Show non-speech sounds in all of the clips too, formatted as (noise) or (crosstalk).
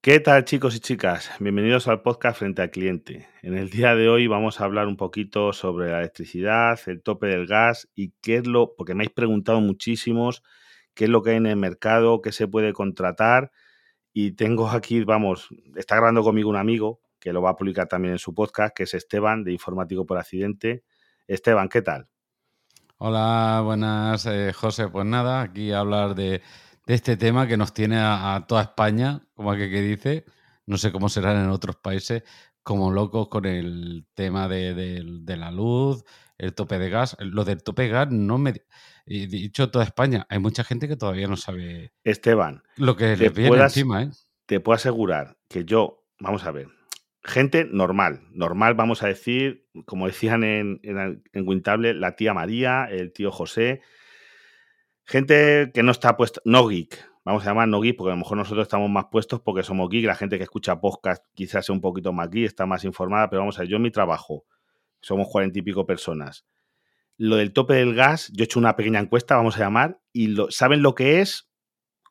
¿Qué tal chicos y chicas? Bienvenidos al podcast Frente al Cliente. En el día de hoy vamos a hablar un poquito sobre la electricidad, el tope del gas y qué es lo, porque me habéis preguntado muchísimos, qué es lo que hay en el mercado, qué se puede contratar. Y tengo aquí, vamos, está grabando conmigo un amigo que lo va a publicar también en su podcast, que es Esteban de Informático por Accidente. Esteban, ¿qué tal? Hola, buenas, eh, José. Pues nada, aquí a hablar de, este tema que nos tiene a, toda España, como aquel que dice, no sé cómo serán en otros países, como locos con el tema de, la luz, el tope de gas. Lo del tope de gas no me... He dicho toda España, hay mucha gente que todavía no sabe... Esteban, lo que les viene encima, ¿eh? Te puedo asegurar que yo, vamos a ver, gente normal, normal vamos a decir, como decían en, en, Wintable, la tía María, el tío José, gente que no está puesta, no geek, vamos a llamar no geek, porque a lo mejor nosotros estamos más puestos porque somos geek, la gente que escucha podcast quizás sea un poquito más geek, está más informada, pero vamos a ver, yo en mi trabajo, somos cuarenta y pico personas. Lo del tope del gas, yo he hecho una pequeña encuesta, vamos a llamar, y lo, ¿saben lo que es?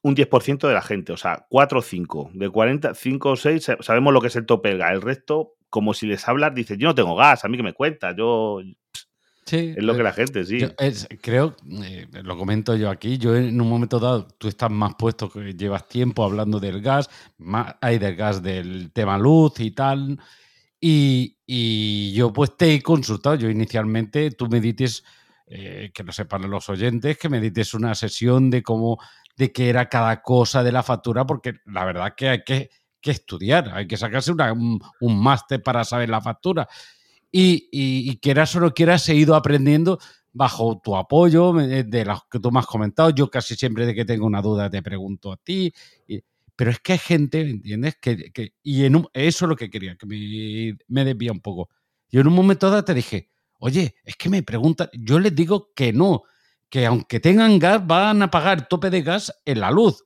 Un 10% de la gente, o sea, 4 o 5. De 40, 5 o 6 sabemos lo que es el tope del gas. El resto, como si les hablas, dicen, yo no tengo gas, a mí que me cuenta, yo... Sí, es lo que eh, la gente, sí. creo, eh, lo comento yo aquí, yo en un momento dado, tú estás más puesto que llevas tiempo hablando del gas, más, hay del gas del tema luz y tal, y, y yo pues te he consultado, yo inicialmente, tú me dices, eh, que lo sepan los oyentes, que me dices una sesión de cómo de qué era cada cosa de la factura, porque la verdad que hay que, estudiar, hay que sacarse un, máster para saber la factura. Y, y, quieras o no quieras, he ido aprendiendo bajo tu apoyo, de los que tú me has comentado. Yo casi siempre de que tengo una duda te pregunto a ti. pero es que hay gente, ¿entiendes? Que, y en eso es lo que quería, que me, me desvía un poco. Yo en un momento dado te dije, oye, es que me preguntan, yo les digo que no, que aunque tengan gas, van a pagar tope de gas en la luz.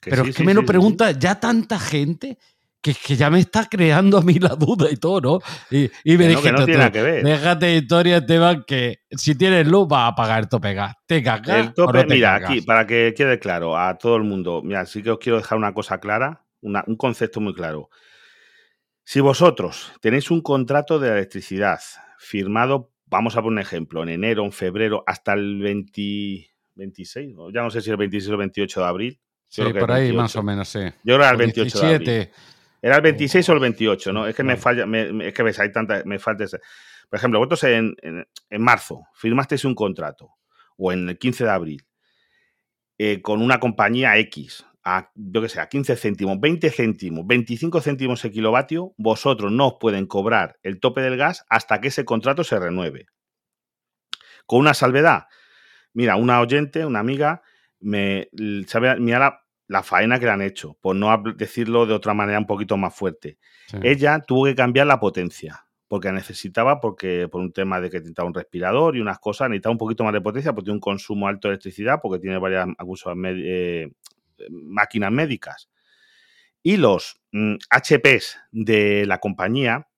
Pero es que me lo pregunta ya tanta gente que, que, ya me está creando a mí la duda y todo, ¿no? Y, me dije, no, déjate historia, Esteban, que si tienes luz va a pagar tope de gas. Te gas. El tope, mira, aquí, para que quede claro a todo el mundo, mira, sí que os quiero dejar una cosa clara, un concepto muy claro. Si vosotros tenéis un contrato de electricidad firmado vamos a poner un ejemplo, en enero, en febrero, hasta el 26, ya no sé si el 26 o el 28 de abril. Sí, por ahí más o menos, sí. Yo creo que era el 28 de abril. Era el 26 o el 28, ¿no? Es que me falla, es que ves, hay tanta, me falta ese. Por ejemplo, vosotros en, en, marzo firmasteis un contrato, o en el 15 de abril, eh, con una compañía X, a, yo que sé, a 15 céntimos, 20 céntimos, 25 céntimos el kilovatio, vosotros no os pueden cobrar el tope del gas hasta que ese contrato se renueve. Con una salvedad. Mira, una oyente, una amiga, me sabe, mira la, faena que le han hecho, por no decirlo de otra manera un poquito más fuerte. Ella tuvo que cambiar la potencia, porque necesitaba, porque por un tema de que necesitaba un respirador y unas cosas, necesitaba un poquito más de potencia porque tiene un consumo alto de electricidad, porque tiene varias abusos eh, máquinas médicas. Y los HPs mm, de la compañía,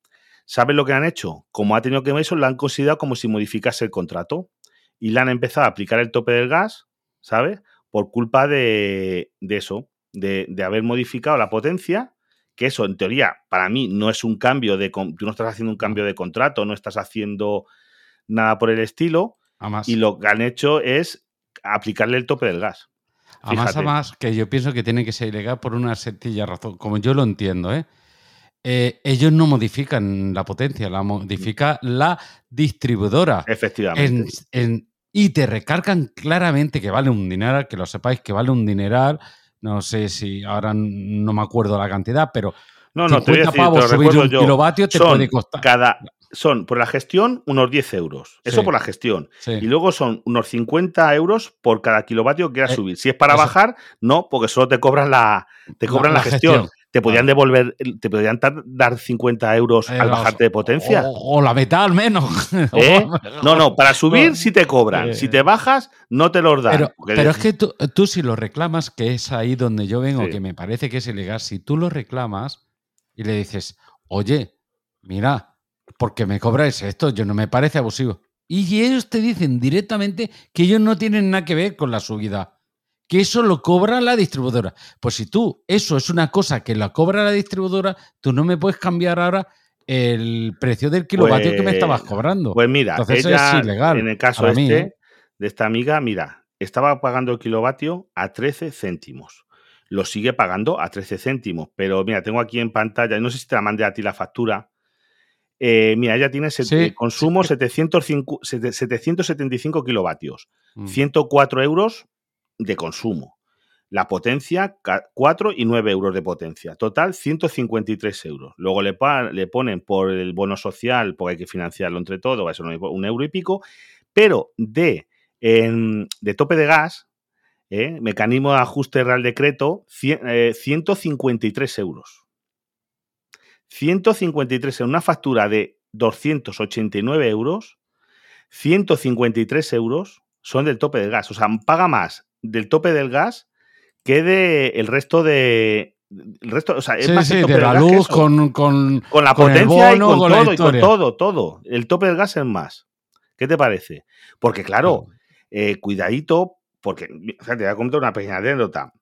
¿saben lo que han hecho? Como ha tenido que eso, lo han considerado como si modificase el contrato y le han empezado a aplicar el tope del gas, ¿sabes? Por culpa de, eso, de, haber modificado la potencia, que eso en teoría para mí no es un cambio de... Tú no estás haciendo un cambio de contrato, no estás haciendo nada por el estilo. Y lo que han hecho es aplicarle el tope del gas. A más a más, que yo pienso que tiene que ser ilegal por una sencilla razón, como yo lo entiendo, ¿eh? ¿eh? ellos no modifican la potencia, la modifica la distribuidora. Efectivamente. y te recargan claramente que vale un dineral, que lo sepáis que vale un dineral. No sé si ahora no me acuerdo la cantidad, pero no, no, 50 te pavos subir un kilovatio te puede costar. Cada, son por la gestión unos 10 euros. Eso por la gestión. Y luego son unos 50 euros por cada kilovatio que quieras eh, subir. Si es para bajar, no, porque solo te cobran la, te cobran la, gestión. Te podrían devolver, te podrían dar 50 euros al bajarte de potencia. O, la mitad al menos. (laughs) ¿Eh? No, no, para (laughs) subir sí te cobran. Si te bajas, no te los dan. Pero, es que tú, si lo reclamas, que es ahí donde yo vengo, que me parece que es ilegal, si tú lo reclamas y le dices, oye, mira, porque me cobráis esto, yo no me parece abusivo. Y ellos te dicen directamente que ellos no tienen nada que ver con la subida, que eso lo cobra la distribuidora. Pues si tú, eso es una cosa que la cobra la distribuidora, tú no me puedes cambiar ahora el precio del kilovatio que me estabas pues, cobrando. Pues mira, ella, en el caso este, ¿eh? de esta amiga, mira, estaba pagando el kilovatio a 13 céntimos. Lo sigue pagando a 13 céntimos, pero mira, tengo aquí en pantalla, no sé si te la mandé a ti la factura, eh, mira, ella tiene consumo 775 kilovatios, 104 mm. euros de consumo. La potencia, 4 y 9 euros de potencia. Total, 153 euros. Luego le, le ponen por el bono social, porque hay que financiarlo entre todo, va a ser un, euro y pico. Pero de, de tope de gas, eh, mecanismo de ajuste real decreto, 153 eh, euros. 153 en una factura de 289 euros, 153 euros son del tope del gas. O sea, paga más del tope del gas que de el resto de. El resto, o sea, es más de la luz con, con, la potencia y con, todo, y con todo, todo. El tope del gas es más. ¿Qué te parece? Porque, claro, eh, cuidadito, porque, o sea, te voy a contar una pequeña anécdota.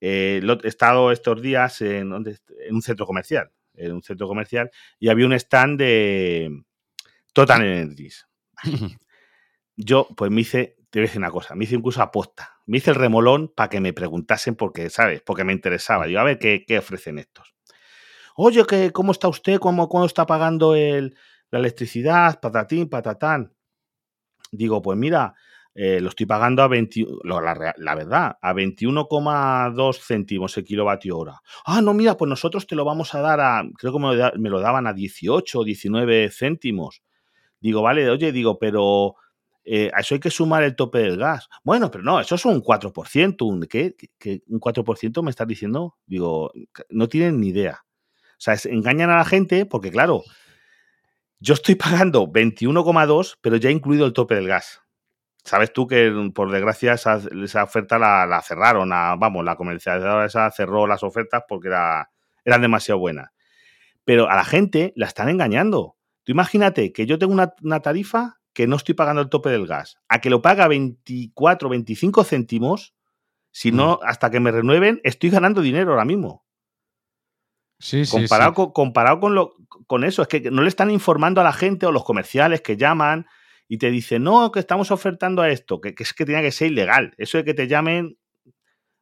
Eh, he estado estos días en, en un centro comercial en un centro comercial, y había un stand de Total Energies. (laughs) Yo, pues me hice, te voy a decir una cosa, me hice un curso aposta. Me hice el remolón para que me preguntasen porque, ¿sabes? Porque me interesaba. Digo, a ver qué, ofrecen estos. Oye, que, ¿cómo está usted? ¿Cómo, cómo está pagando el, la electricidad? Patatín, patatán. Digo, pues mira, eh, lo estoy pagando a 20, la, verdad, a 21,2 céntimos el kilovatio hora. Ah, no, mira, pues nosotros te lo vamos a dar a, creo que me lo, daban a 18 o 19 céntimos. Digo, vale, oye, digo, pero eh, a eso hay que sumar el tope del gas. Bueno, pero no, eso es un 4%. ¿Un, ¿qué? ¿Qué, ¿Un 4% me estás diciendo? Digo, no tienen ni idea. O sea, engañan a la gente porque, claro, yo estoy pagando 21,2, pero ya he incluido el tope del gas sabes tú que por desgracia esa, oferta la, cerraron, vamos, la comercializadora esa cerró las ofertas porque era, eran demasiado buenas. Pero a la gente la están engañando. Tú imagínate que yo tengo una, tarifa que no estoy pagando el tope del gas, a que lo paga 24, 25 céntimos, si no, mm. hasta que me renueven, estoy ganando dinero ahora mismo. Sí, comparado, sí, Con, comparado con, lo, con eso, es que no le están informando a la gente o los comerciales que llaman y te dice, no, que estamos ofertando a esto, que, es que tiene que ser ilegal. Eso de que te llamen,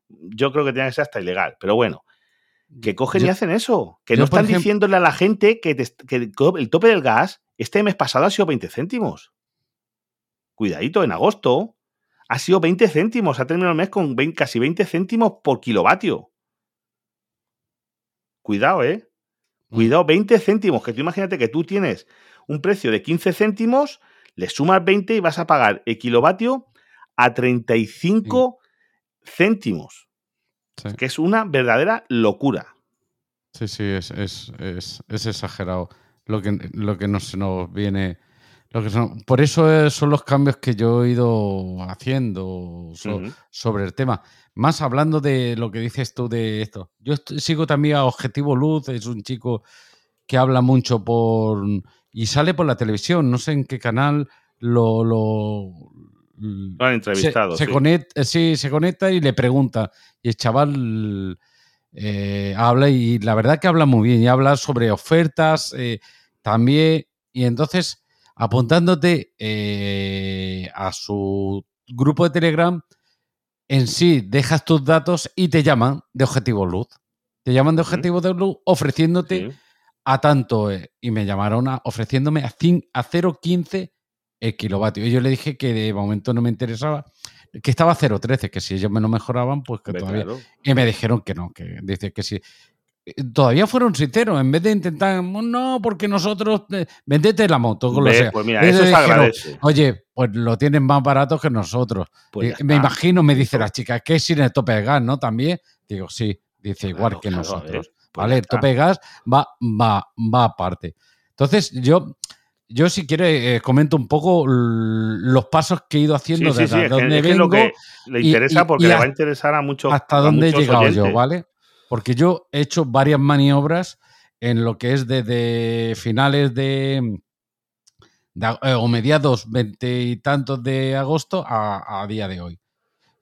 yo creo que tiene que ser hasta ilegal. Pero bueno, que cogen y hacen eso. Que no están diciéndole a la gente que, el tope del gas este mes pasado ha sido 20 céntimos. Cuidadito, en agosto ha sido 20 céntimos. Ha terminado el mes con casi 20 céntimos por kilovatio. Cuidado, ¿eh? Mm. Cuidado, 20 céntimos. Que tú imagínate que tú tienes un precio de 15 céntimos le sumas 20 y vas a pagar el kilovatio a 35 céntimos. Que es una verdadera locura. Sí, sí, es, exagerado lo que, lo que nos, nos viene. Lo que por eso son los cambios que yo he ido haciendo sobre el tema. Más hablando de lo que dices tú de esto. Yo sigo también a Objetivo Luz, es un chico que habla mucho por y sale por la televisión, no sé en qué canal lo... lo, han entrevistado. Se, Conecta, eh, sí, se conecta y le pregunta. Y el chaval eh, habla y la verdad que habla muy bien y habla sobre ofertas eh, también. Y entonces, apuntándote a su grupo de Telegram, en sí dejas tus datos y te llaman de Objetivo Luz. Te llaman de Objetivo de Luz ofreciéndote a tanto eh, y me llamaron ofreciéndome a, a 0,15 el kilovatio. Y yo le dije que de momento no me interesaba, que estaba a 0,13, que si ellos me lo mejoraban, pues que todavía. Y me dijeron que no, que dice que sí. Eh, todavía fueron sinceros, en vez de intentar, no, porque nosotros, eh, vendete la moto, con lo sea. Pues mira, eso se agradece. Oye, pues lo tienen más barato que nosotros. Pues me imagino, me dice la chica, que es sin el tope de gas, ¿no? También. Digo, sí, dice igual que nosotros. Pues ¿vale? El tope de gas va, va, va aparte. Entonces, yo, yo si quiere, eh, comento un poco los pasos que he ido haciendo desde donde vengo. que le interesa porque le va a interesar a muchos. Hasta dónde he llegado yo, ¿vale? Porque yo he hecho varias maniobras en lo que es desde finales de, eh, o mediados veinte y tantos de agosto a, día de hoy.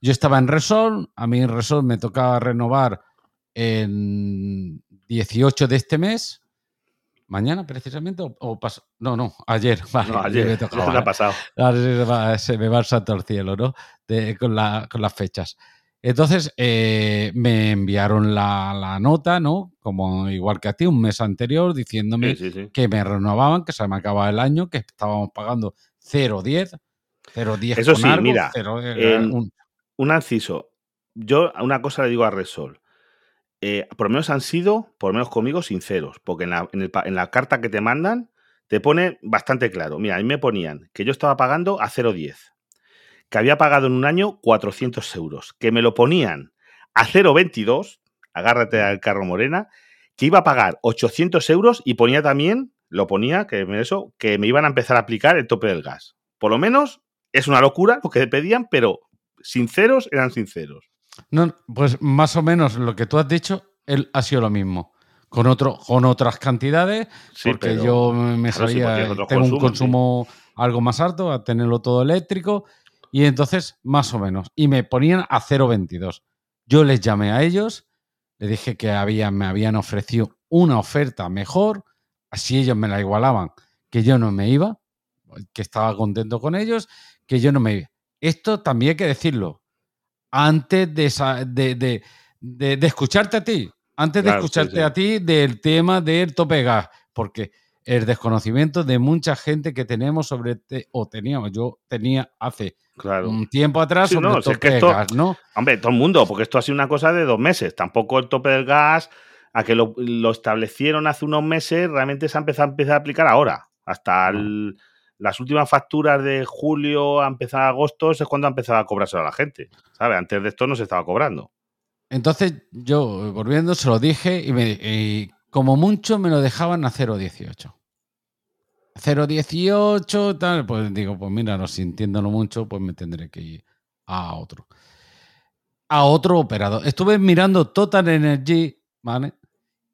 Yo estaba en Resol, a mí en Resol me tocaba renovar en 18 de este mes. ¿Mañana precisamente? ¿O, No, no, ayer. (laughs) no, ayer. Me tocaba, ha pasado. Se me va el santo al cielo, ¿no? con, con las fechas. Entonces eh, me enviaron la, nota, ¿no? Como igual que a ti, un mes anterior, diciéndome que me renovaban, que se me acababa el año, que estábamos pagando 0,10. 0,10 Eso sí, mira, un... anciso. Yo una cosa le digo a Resol. Eh, por lo menos han sido, por lo menos conmigo, sinceros. Porque en la, en la carta que te mandan te pone bastante claro. Mira, a mí me ponían que yo estaba pagando a 0,10 que había pagado en un año 400 euros, que me lo ponían a 0,22, agárrate al carro morena, que iba a pagar 800 euros y ponía también, lo ponía, que eso, que me iban a empezar a aplicar el tope del gas. Por lo menos es una locura lo que pedían, pero sinceros eran sinceros. No, pues más o menos lo que tú has dicho, él ha sido lo mismo. Con, otro, con otras cantidades, porque yo me sabía, tengo un consumo algo más alto, a tenerlo todo eléctrico, y entonces, más o menos. Y me ponían a 0,22. Yo les llamé a ellos, les dije que me habían ofrecido una oferta mejor, así ellos me la igualaban, que yo no me iba, que estaba contento con ellos, que yo no me iba. Esto también hay que decirlo. Antes de, de, escucharte a ti, antes de escucharte a ti del tema del tope gas, porque el desconocimiento de mucha gente que tenemos sobre, o teníamos, yo tenía hace un tiempo atrás sobre no, el tope del gas, ¿no? Hombre, todo el mundo, porque esto ha sido una cosa de dos meses. Tampoco el tope del gas, a que lo, establecieron hace unos meses, realmente se ha empezado, a aplicar ahora. Hasta las últimas facturas de julio a empezar agosto es cuando ha empezado a cobrarse a la gente. ¿Sabes? Antes de esto no se estaba cobrando. Entonces, yo, volviendo, se lo dije y, me, y como mucho me lo dejaban a 0,18. 0,18, tal, pues digo, pues mira, no sintiéndolo mucho, pues me tendré que ir a otro. A otro operador. Estuve mirando Total Energy, ¿vale?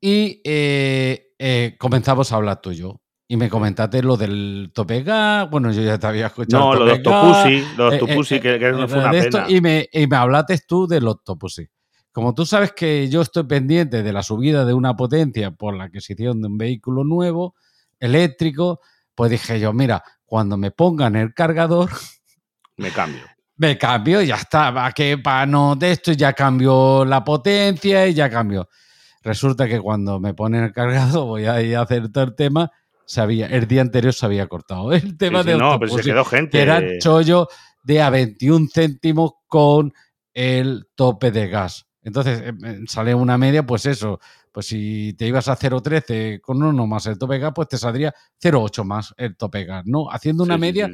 Y eh, eh, comenzamos a hablar tú y yo. Y me comentaste lo del tope gas. Bueno, yo ya te había escuchado. No, lo de Octopussy, lo de eh, Octopussy, que, que, no fue una pena. y, me, y me hablaste tú del Octopussy. Como tú sabes que yo estoy pendiente de la subida de una potencia por la adquisición de un vehículo nuevo, eléctrico, pues dije yo, mira, cuando me pongan el cargador... (laughs) Me cambio. Me cambio y ya está. Va que para no de esto ya cambió la potencia y ya cambió. Resulta que cuando me ponen el cargador (laughs) voy a ir a hacer todo el tema. Sabía, el día anterior se había cortado (laughs) el tema de No, pero se quedó gente. Que era chollo de a 21 céntimos con el tope de gas. Entonces eh, sale una media, pues eso, pues si te ibas a 0,13 con uno más el tope gas, pues te saldría 0,8 más el tope gas, ¿no? Haciendo una media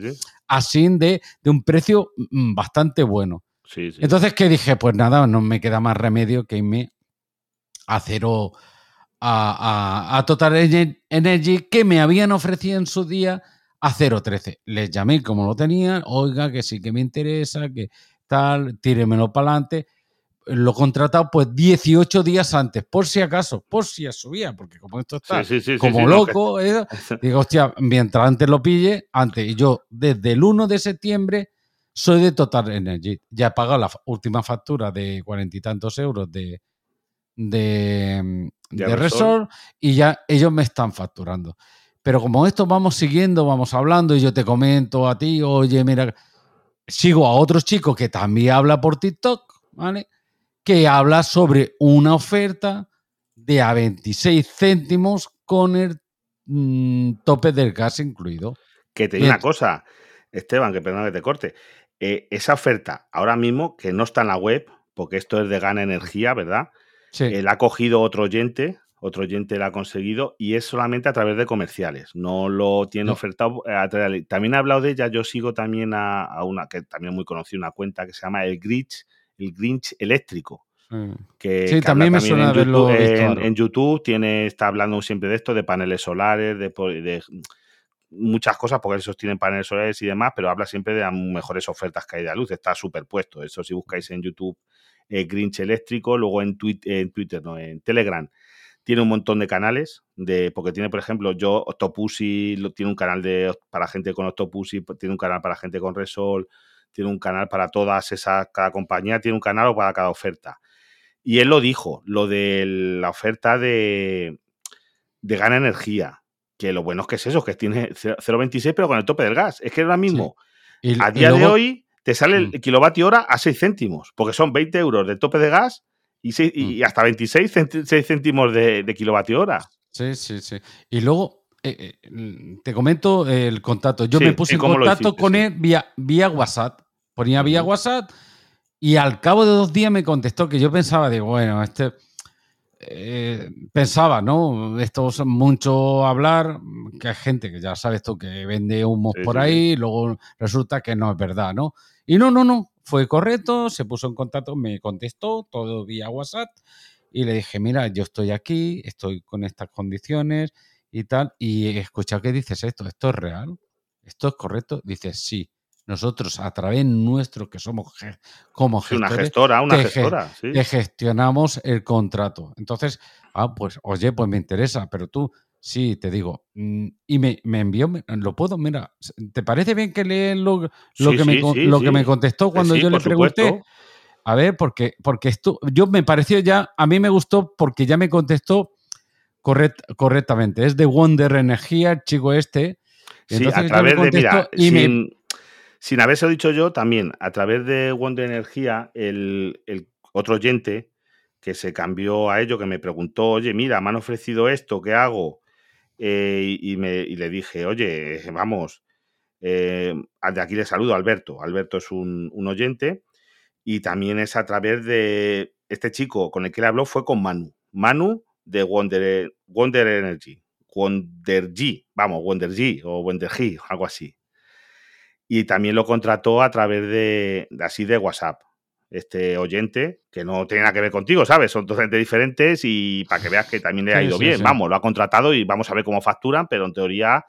así de, de, un precio mm, bastante bueno. Entonces, ¿qué dije? Pues nada, no me queda más remedio que irme a cero a, a, Total Energy que me habían ofrecido en su día a 0,13. Les llamé como lo tenían, oiga, que sí que me interesa, que tal, tíremelo para adelante lo contratado pues 18 días antes, por si acaso, por si subía, porque como esto está como loco, ¿eh? (laughs) digo, hostia, mientras antes lo pille, antes, y yo desde el 1 de septiembre soy de Total Energy. Ya he pagado la última factura de cuarenta y tantos euros de, de, de Resort y ya ellos me están facturando. Pero como esto vamos siguiendo, vamos hablando y yo te comento a ti, oye, mira, sigo a otro chico que también habla por TikTok, ¿vale? que habla sobre una oferta de a 26 céntimos con el mm, tope del gas incluido. Que te digo una cosa, Esteban, que perdón que te corte. Eh, esa oferta, ahora mismo, que no está en la web, porque esto es de Gana Energía, ¿verdad? Sí. Eh, la ha cogido otro oyente, otro oyente la ha conseguido y es solamente a través de comerciales. No lo tiene ofertado. Eh, también he hablado de ella. Yo sigo también a, a, una que también muy conocida, una cuenta que se llama El Grinch, el Grinch eléctrico. Mm. Que, sí, también me suena en verlo YouTube, en, YouTube tiene, está hablando siempre de esto, de paneles solares, de, muchas cosas, porque esos tienen paneles solares y demás, pero habla siempre de las mejores ofertas que hay de luz. Está superpuesto. Eso si buscáis en YouTube eh, Grinch eléctrico, luego en, en Twitter, no, en Telegram tiene un montón de canales, de, porque tiene, por ejemplo, yo, Octopussy, tiene un canal de, para gente con Octopussy, tiene un canal para gente con Resol, tiene un canal para todas esas, cada compañía tiene un canal o para cada oferta. Y él lo dijo, lo de la oferta de, de Gana Energía, que lo bueno es que es eso, que tiene 0,26 pero con el tope del gas. Es que ahora mismo, a día de hoy, te sale el mm. kilovatio hora a 6 céntimos, porque son 20 euros de tope de gas y, mm. hasta 26 céntimos de, kilovatio hora. Sí, sí, sí. Y luego, eh, eh, te comento el contacto. Yo me puse en contacto con él vía, vía WhatsApp. Ponía vía WhatsApp y al cabo de dos días me contestó que yo pensaba, digo, bueno, este eh, pensaba, ¿no? Esto es mucho hablar, que hay gente que ya sabes tú que vende humos por ahí, y luego resulta que no es verdad, ¿no? Y no, no, no, fue correcto, se puso en contacto, me contestó todo vía WhatsApp y le dije, mira, yo estoy aquí, estoy con estas condiciones y tal, y he escuchado que dices esto, ¿esto es real? ¿Esto es correcto? Dices, sí nosotros a través nuestro, que somos como gestores, una gestora, una gestora, gestionamos el contrato. Entonces, ah, pues, oye, pues me interesa, pero tú, sí, te digo, mm, y me, envió, lo puedo, mira, ¿te parece bien que lee lo, que, me, lo que me contestó cuando yo le pregunté? A ver, porque, porque esto, yo me pareció ya, a mí me gustó porque ya me contestó correctamente. Es de Wonder Energía, el chico este. Sí, a través de, mira, y me, sin haberse dicho yo, también a través de Wonder Energía, el, otro oyente que se cambió a ello, que me preguntó, oye, mira, me han ofrecido esto, ¿qué hago? Eh, y, me, le dije, oye, vamos, eh, de aquí le saludo, Alberto. Alberto es un, oyente y también es a través de este chico con el que le habló, fue con Manu. Manu de Wonder, Wonder Energy. Wonder G, vamos, Wonder G o Wonder G, algo así y también lo contrató a través de, así de WhatsApp. Este oyente, que no tiene nada que ver contigo, ¿sabes? Son dos gente diferentes y para que veas que también le ha ido bien. Vamos, lo ha contratado y vamos a ver cómo facturan, pero en teoría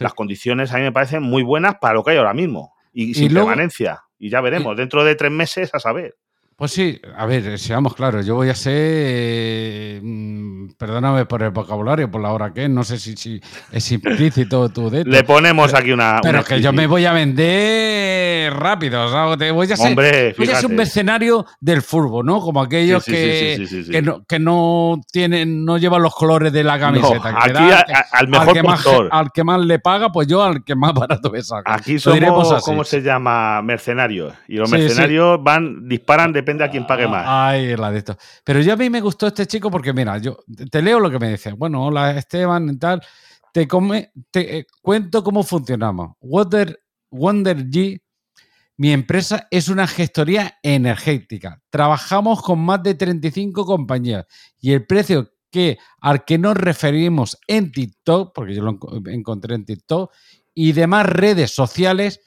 las condiciones a mí me parecen muy buenas para lo que hay ahora mismo. Y, sin permanencia. Y ya veremos, dentro de tres meses a saber. Pues sí, a ver, seamos claros, yo voy a ser, mm, perdóname por el vocabulario, por la hora que es, no sé si, si es implícito tu de (laughs) Le ponemos aquí una... Pero que yo me voy a vender rápido, o sea, te voy a ser, Hombre, voy a ser un mercenario del fútbol, ¿no? Como aquellos que, que, no, que no tienen, no llevan los colores de la camiseta. aquí al mejor al que, más, al que más le paga, pues yo al que más barato me saco. Aquí somos, ¿cómo se llama? Mercenarios. Y los mercenarios van, disparan de depende a quien pague más. Ay, la de esto. Pero yo a mí me gustó este chico porque, mira, yo te leo lo que me dice. Bueno, hola Esteban y tal. Te, come, te eh, cuento cómo funcionamos. Wonder, Wonder G, mi empresa es una gestoría energética. Trabajamos con más de 35 compañías y el precio que al que nos referimos en TikTok, porque yo lo encontré en TikTok, y demás redes sociales,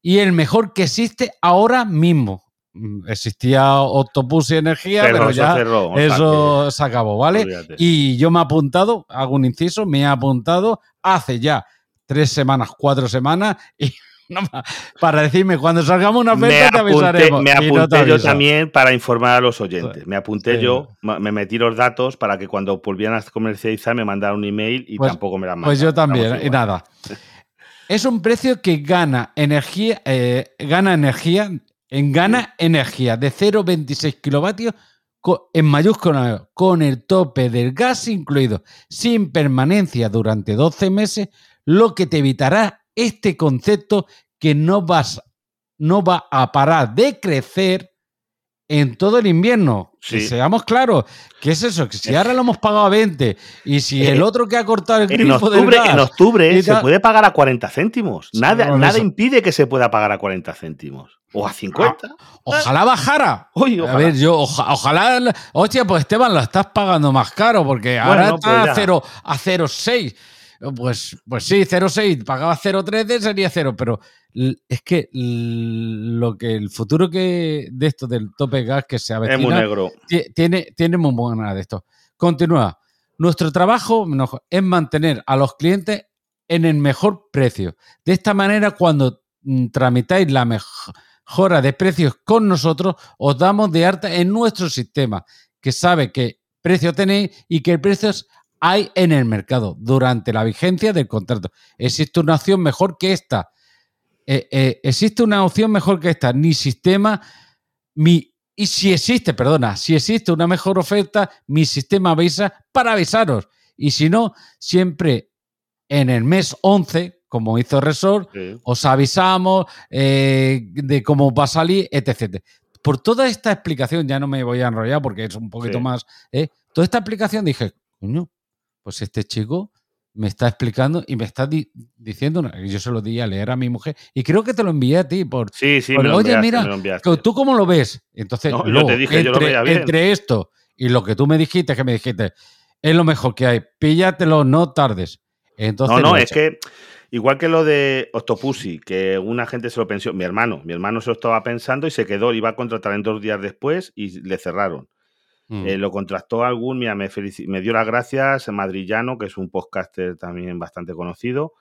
y el mejor que existe ahora mismo. Mm, existía Octopus y Energía, pero ya eso se acabó, ¿vale? Y yo me he apuntado, hago un inciso, me he apuntado hace ya tres semanas, cuatro semanas y (laughs) para decirme cuando salgamos una oferta te avisaremos. Me apunté yo también para informar a los oyentes. Me apunté yo, me metí los datos para que cuando volvieran a comercializar me mandaran un email y pues, tampoco me la mandaron. Pues yo también, y nada. Es un precio que gana energía, eh, gana energía en gana energía de 0,26 kilovatios en mayúscula con el tope del gas incluido, sin permanencia durante 12 meses, lo que te evitará este concepto que no, vas, no va a parar de crecer en todo el invierno. seamos claros, ¿qué es eso? Que si ahora lo hemos pagado a 20 y si el eh, otro que ha cortado el grifo del gas, En octubre se puede pagar a 40 céntimos. Nada, nada impide que se pueda pagar a 40 céntimos. O a 50. Ah, ojalá bajara. A ver, yo, ojalá. Hostia, pues Esteban, lo estás pagando más caro porque ahora está pues a 0 a 0,6. Pues, pues sí, 0,6, pagaba 0,13 sería 0, pero es que lo que el futuro que de esto del tope gas que se avecina es muy negro. Tiene, tiene muy buena de esto. Continúa. Nuestro trabajo es mantener a los clientes en el mejor precio. De esta manera, cuando mm, tramitáis la mejora de precios con nosotros, os damos de alta en nuestro sistema, que sabe que precio tenéis y qué precios hay en el mercado durante la vigencia del contrato. Existe una opción mejor que esta. Eh, eh, existe una opción mejor que esta. Ni sistema, mi, y si existe, perdona, si existe una mejor oferta, mi sistema avisa para avisaros. Y si no, siempre en el mes 11, como hizo Resort, os avisamos eh, de cómo va a salir, etc. Por toda esta explicación, ya no me voy a enrollar porque es un poquito más. Toda esta explicación dije, coño, pues este chico me está explicando y me está diciendo, yo se lo di a leer a mi mujer y creo que te lo envié a ti por, sí, sí, oye, mira, tú cómo lo ves. Entonces, entre, esto y lo que tú me dijiste, que me dijiste, es lo mejor que hay, píllatelo, no tardes. Entonces, no, no, es que igual que lo de Octopussy, que una gente se lo pensó, mi hermano, mi hermano se lo estaba pensando y se quedó, iba a contratar en dos días después y le cerraron. Mm. Eh, lo contrató algún, mira, me, me, dio las gracias, Madrillano, que es un podcaster también bastante conocido,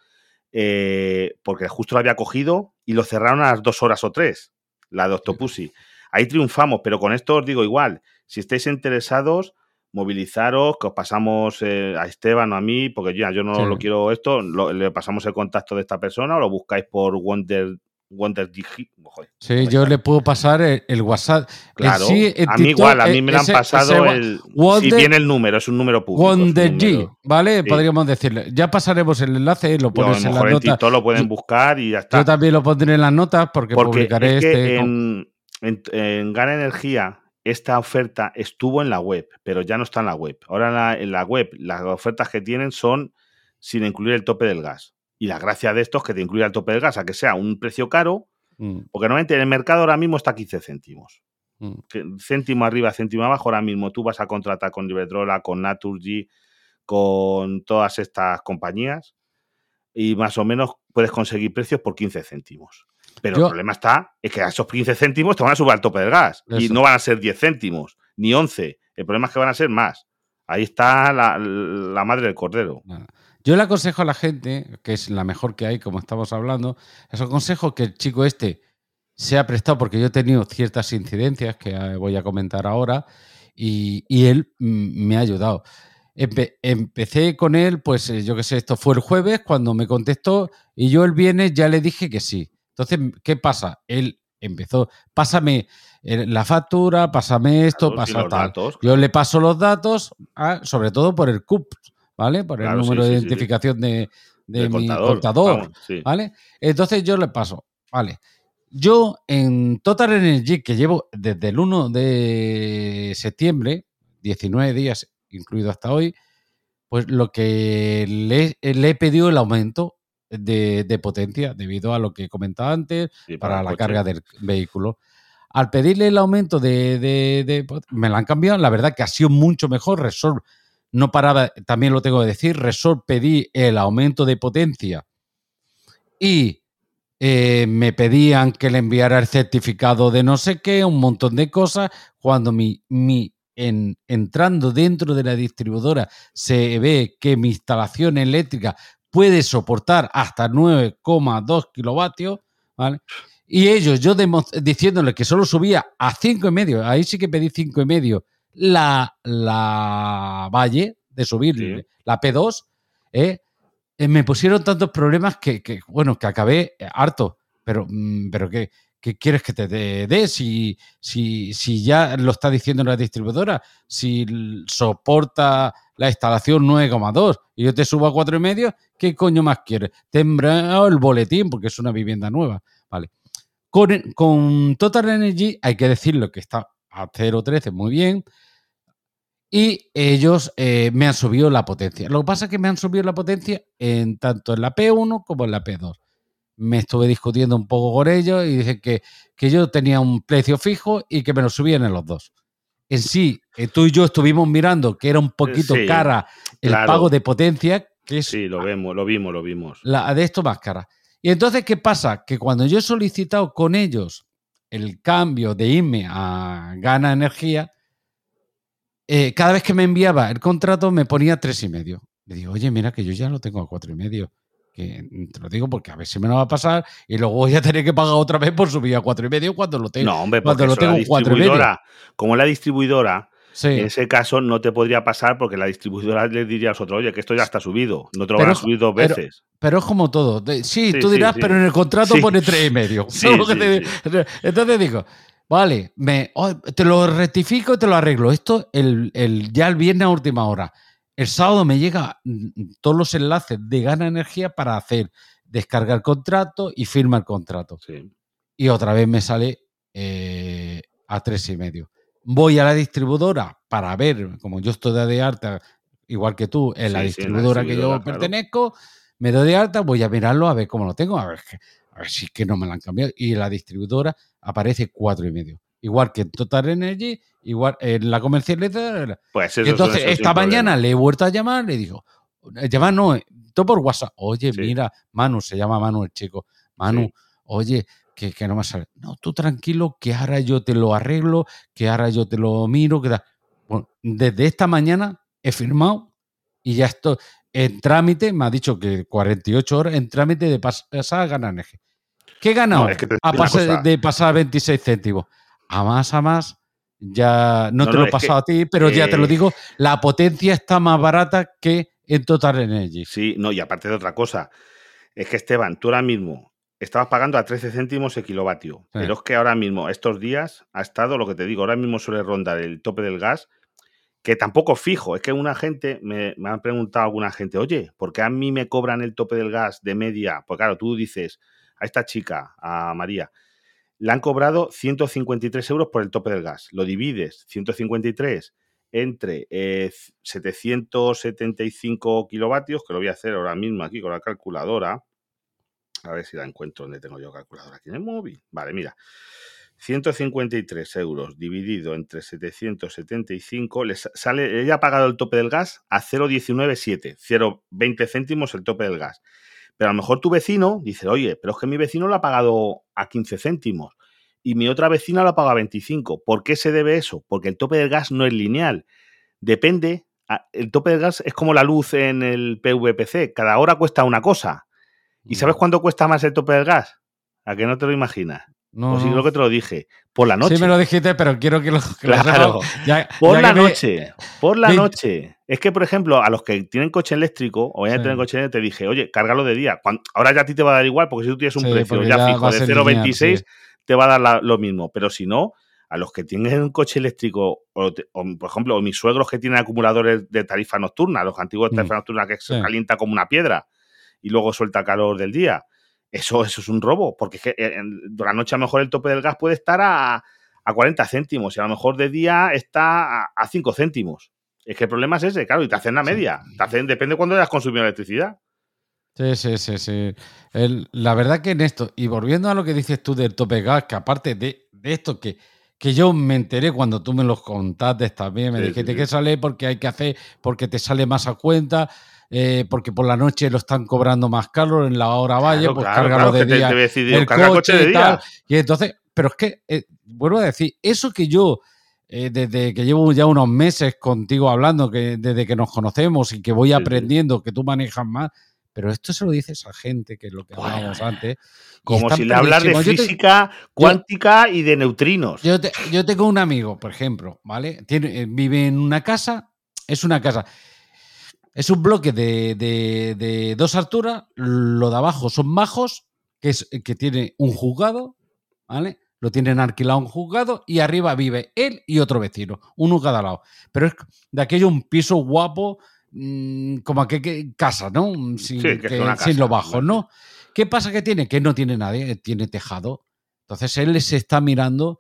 eh, porque justo lo había cogido y lo cerraron a las dos horas o tres, la de Octopussy. Ahí triunfamos, pero con esto os digo igual, si estáis interesados, movilizaros, que os pasamos eh, a Esteban o a mí, porque ya yo no lo quiero esto, le pasamos el contacto de esta persona o lo buscáis por Wonder Wonder Sí, yo le puedo pasar el, WhatsApp. Claro, a mí igual, a mí me lo han pasado el. si viene el número, es un número público. Wonder G, ¿vale? Podríamos decirle. Ya pasaremos el enlace, lo pones en las notas. lo pueden buscar y ya está. Yo también lo pondré en las notas porque, publicaré este. En, en, Gana Energía, esta oferta estuvo en la web, pero ya no está en la web. Ahora en la web, las ofertas que tienen son sin incluir el tope del gas. Y la gracia de esto es que te incluya el tope del gas, a que sea un precio caro, mm. porque normalmente en el mercado ahora mismo está 15 céntimos. Mm. Céntimo arriba, céntimo abajo, ahora mismo tú vas a contratar con Iberdrola, con Naturgy, con todas estas compañías y más o menos puedes conseguir precios por 15 céntimos. Pero el problema está, es que a esos 15 céntimos te van a subir al tope del gas y no van a ser 10 céntimos, ni 11. El problema es que van a ser más. Ahí está la, madre del cordero. Yo le aconsejo a la gente, que es la mejor que hay, como estamos hablando, les aconsejo que el chico este se ha prestado, porque yo he tenido ciertas incidencias que eh, voy a comentar ahora, y, él mm, me ha ayudado. empecé con él, pues eh, yo qué sé, esto fue el jueves cuando me contestó y yo el viernes ya le dije que sí. Entonces, ¿qué pasa? Él empezó, pásame eh, la factura, pásame esto, pasa tal. Yo le paso los datos, ah, sobre todo por el CUP, ¿vale? Por el número de identificación de, mi contador, ¿vale? Entonces yo le paso, ¿vale? Yo en Total Energy, que llevo desde el 1 de septiembre, 19 días incluido hasta hoy, pues lo que le, he pedido el aumento de, potencia debido a lo que he comentado antes para, la carga del vehículo. Al pedirle el aumento de, Me la han cambiado, la verdad que ha sido mucho mejor. Resort no paraba, también lo tengo que decir, Resort pedí el aumento de potencia y eh, me pedían que le enviara el certificado de no sé qué, un montón de cosas, cuando mi, mi en, entrando dentro de la distribuidora se ve que mi instalación eléctrica puede soportar hasta 9,2 kilovatios, ¿vale? Y ellos, yo diciéndole que solo subía a 5,5, ahí sí que pedí 5,5 la, la Valle, de subir la P2, ¿eh? ¿eh? me pusieron tantos problemas que, bueno, que acabé harto. Pero, mm, pero ¿qué, ¿qué quieres que te dé? Si, si, si ya lo está diciendo la distribuidora, si soporta la instalación 9,2 y yo te subo a 4,5, ¿qué coño más quieres? Te el boletín porque es una vivienda nueva. Vale. Con, con Total Energy hay que decirlo que está a 0,13 muy bien. Y ellos eh, me han subido la potencia. Lo que pasa es que me han subido la potencia en tanto en la P1 como en la P2. Me estuve discutiendo un poco con ellos y dicen que, que yo tenía un precio fijo y que me lo subían en los dos. En sí, eh, tú y yo estuvimos mirando que era un poquito cara el pago de potencia. Que es, sí, lo vemos, lo vimos, lo vimos. La de esto más cara. Y entonces, ¿qué pasa? Que cuando yo he solicitado con ellos el cambio de irme a Gana Energía, eh, cada vez que me enviaba el contrato me ponía tres y medio. Le digo, oye, mira que yo ya lo tengo a cuatro y medio. Que te lo digo porque a ver si me lo va a pasar y luego voy a tener que pagar otra vez por subir a cuatro y medio cuando lo tengo. No, hombre, cuando lo tengo cuatro y medio. Como la distribuidora En ese caso no te podría pasar porque la distribuidora le diría a nosotros, oye, que esto ya está subido, no te lo van a subir dos veces. Pero, es como todo. Sí, tú dirás, pero en el contrato pone tres y medio. (laughs) Entonces digo, vale, me, oh, te lo rectifico y te lo arreglo. Esto el, el, ya el viernes a última hora. El sábado me llega mm, todos los enlaces de Gana Energía para hacer descargar el contrato y firma el contrato. Y otra vez me sale eh, a tres y medio. Voy a la distribuidora para ver, como yo estoy de alta, igual que tú, en la, distribuidora, que yo pertenezco, me doy de alta, voy a mirarlo a ver cómo lo tengo, a ver, a ver si es que no me lo han cambiado. Y la distribuidora aparece cuatro y medio. Igual que en Total Energy, igual en la comercial. Pues entonces, esta mañana le he vuelto a llamar, le digo, llamar no, todo por WhatsApp. Oye, mira, Manu, se llama Manu el chico. Manu, oye, que, no me sale. No, tú tranquilo, que ahora yo te lo arreglo, que ahora yo te lo miro. Que Bueno, desde esta mañana he firmado y ya estoy en trámite, me ha dicho que 48 horas en trámite de pasar a ganar eje. ¿Qué he ganado? a pasar, de pasar a 26 céntimos a más a más, ya no, te lo he pasado a ti, pero ya te lo digo, la potencia está más barata que en Total Energy. Sí, no, y aparte de otra cosa, es que Esteban, tú ahora mismo estabas pagando a 13 céntimos el kilovatio, pero es que ahora mismo, estos días, ha estado lo que te digo, ahora mismo suele rondar el tope del gas, que tampoco fijo, es que una gente, me, me han preguntado alguna gente, oye, ¿por qué a mí me cobran el tope del gas de media? Pues claro, tú dices a esta chica, a María, le han cobrado 153 euros por el tope del gas. Lo divides, 153 entre 775 eh, kilovatios, que lo voy a hacer ahora mismo aquí con la calculadora. A ver si la encuentro donde tengo yo calculadora aquí en el móvil. Vale, mira. 153 euros dividido entre 775, le sale, ella ha pagado el tope del gas a 0,197, 0,20 céntimos el tope del gas. Pero a lo mejor tu vecino dice, oye, pero es que mi vecino lo ha pagado a 15 céntimos y mi otra vecina lo ha pagado a 25. ¿Por qué se debe eso? Porque el tope del gas no es lineal. Depende, el tope del gas es como la luz en el PVPC, cada hora cuesta una cosa. ¿Y sabes cuánto cuesta más el tope del gas? ¿A que no te lo imaginas? No. O si creo que te lo dije. Por la noche. Sí, me lo dijiste, pero quiero que lo. claro. por la noche. Por la noche. Es que, por ejemplo, a los que tienen coche eléctrico o ya a tener coche eléctrico, te dije, oye, cárgalo de día. ahora ya a ti te va a dar igual, porque si tú tienes un precio ya, fijo de 0,26, te va a dar lo mismo. Pero si no, a los que tienen un coche eléctrico, o, por ejemplo, o mis suegros que tienen acumuladores de tarifa nocturna, los antiguos de tarifa mm. nocturna que se calienta como una piedra y luego suelta calor del día eso, eso es un robo, porque es que eh, de la noche a lo mejor el tope del gas puede estar a, a 40 céntimos y a lo mejor de día está a, 5 céntimos. Es que el problema es ese, claro, y te hacen la media. Te hacen, depende de cuándo hayas consumido electricidad. Sí, sí, sí, sí. la verdad que en esto, y volviendo a lo que dices tú del tope gas, que aparte de, esto que, que yo me enteré cuando tú me los contaste también, me dijiste que sale porque hay que hacer, porque te sale más a cuenta, eh, porque por la noche lo están cobrando más caro, en la hora vaya, pues cárgalo de día. el coche, y tal. Y entonces, pero es que, eh, vuelvo a decir, eso que yo, eh, desde que llevo ya unos meses contigo hablando, que desde que nos conocemos y que voy aprendiendo, que tú manejas más, pero esto se lo dices a gente, que es lo que hablábamos antes. Como si le hablas de física cuántica y de neutrinos. Yo, yo, tengo un amigo, por ejemplo, ¿vale? Tiene, vive en una casa, es una casa es un bloque de, dos alturas, lo de abajo son majos, que, es, que tiene un juzgado, ¿vale? Lo tienen alquilado un juzgado y arriba vive él y otro vecino, uno cada lado. Pero es de aquello un piso guapo, mm, como que, casa, ¿no? Sin, sin lo bajo, ¿no? ¿Qué pasa que tiene? Que no tiene nadie, tiene tejado. Entonces él se está mirando.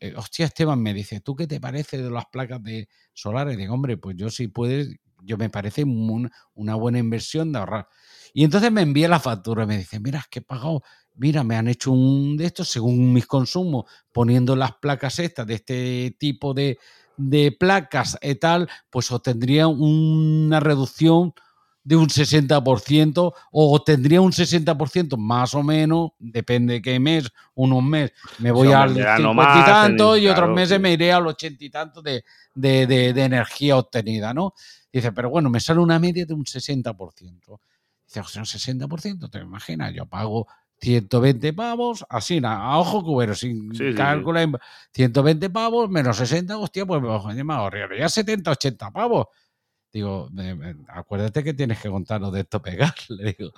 Eh, hostia, Esteban me dice, ¿tú qué te parece de las placas de solares? Digo, hombre, pues yo si puedes, yo me parece una buena inversión de ahorrar. Y entonces me envía la factura y me dice, mira, es que he pagado, mira, me han hecho un de estos según mis consumos, poniendo las placas estas de este tipo de, de placas y tal, pues obtendría una reducción de un 60% o tendría un 60% más o menos, depende de qué mes, unos meses me voy al 50 y tanto y otros meses me iré al 80 y tanto de, de, de, energía obtenida, ¿no? Dice, pero bueno, me sale una media de un 60%. Dice, o sea, un 60%, te imaginas, yo pago 120 pavos, así, a ojo cubero, sin cálculo, 120 pavos menos 60, hostia, pues me ahorrar ya 70, 80 pavos. Digo, acuérdate que tienes que contarnos de esto pegar, (laughs) le digo.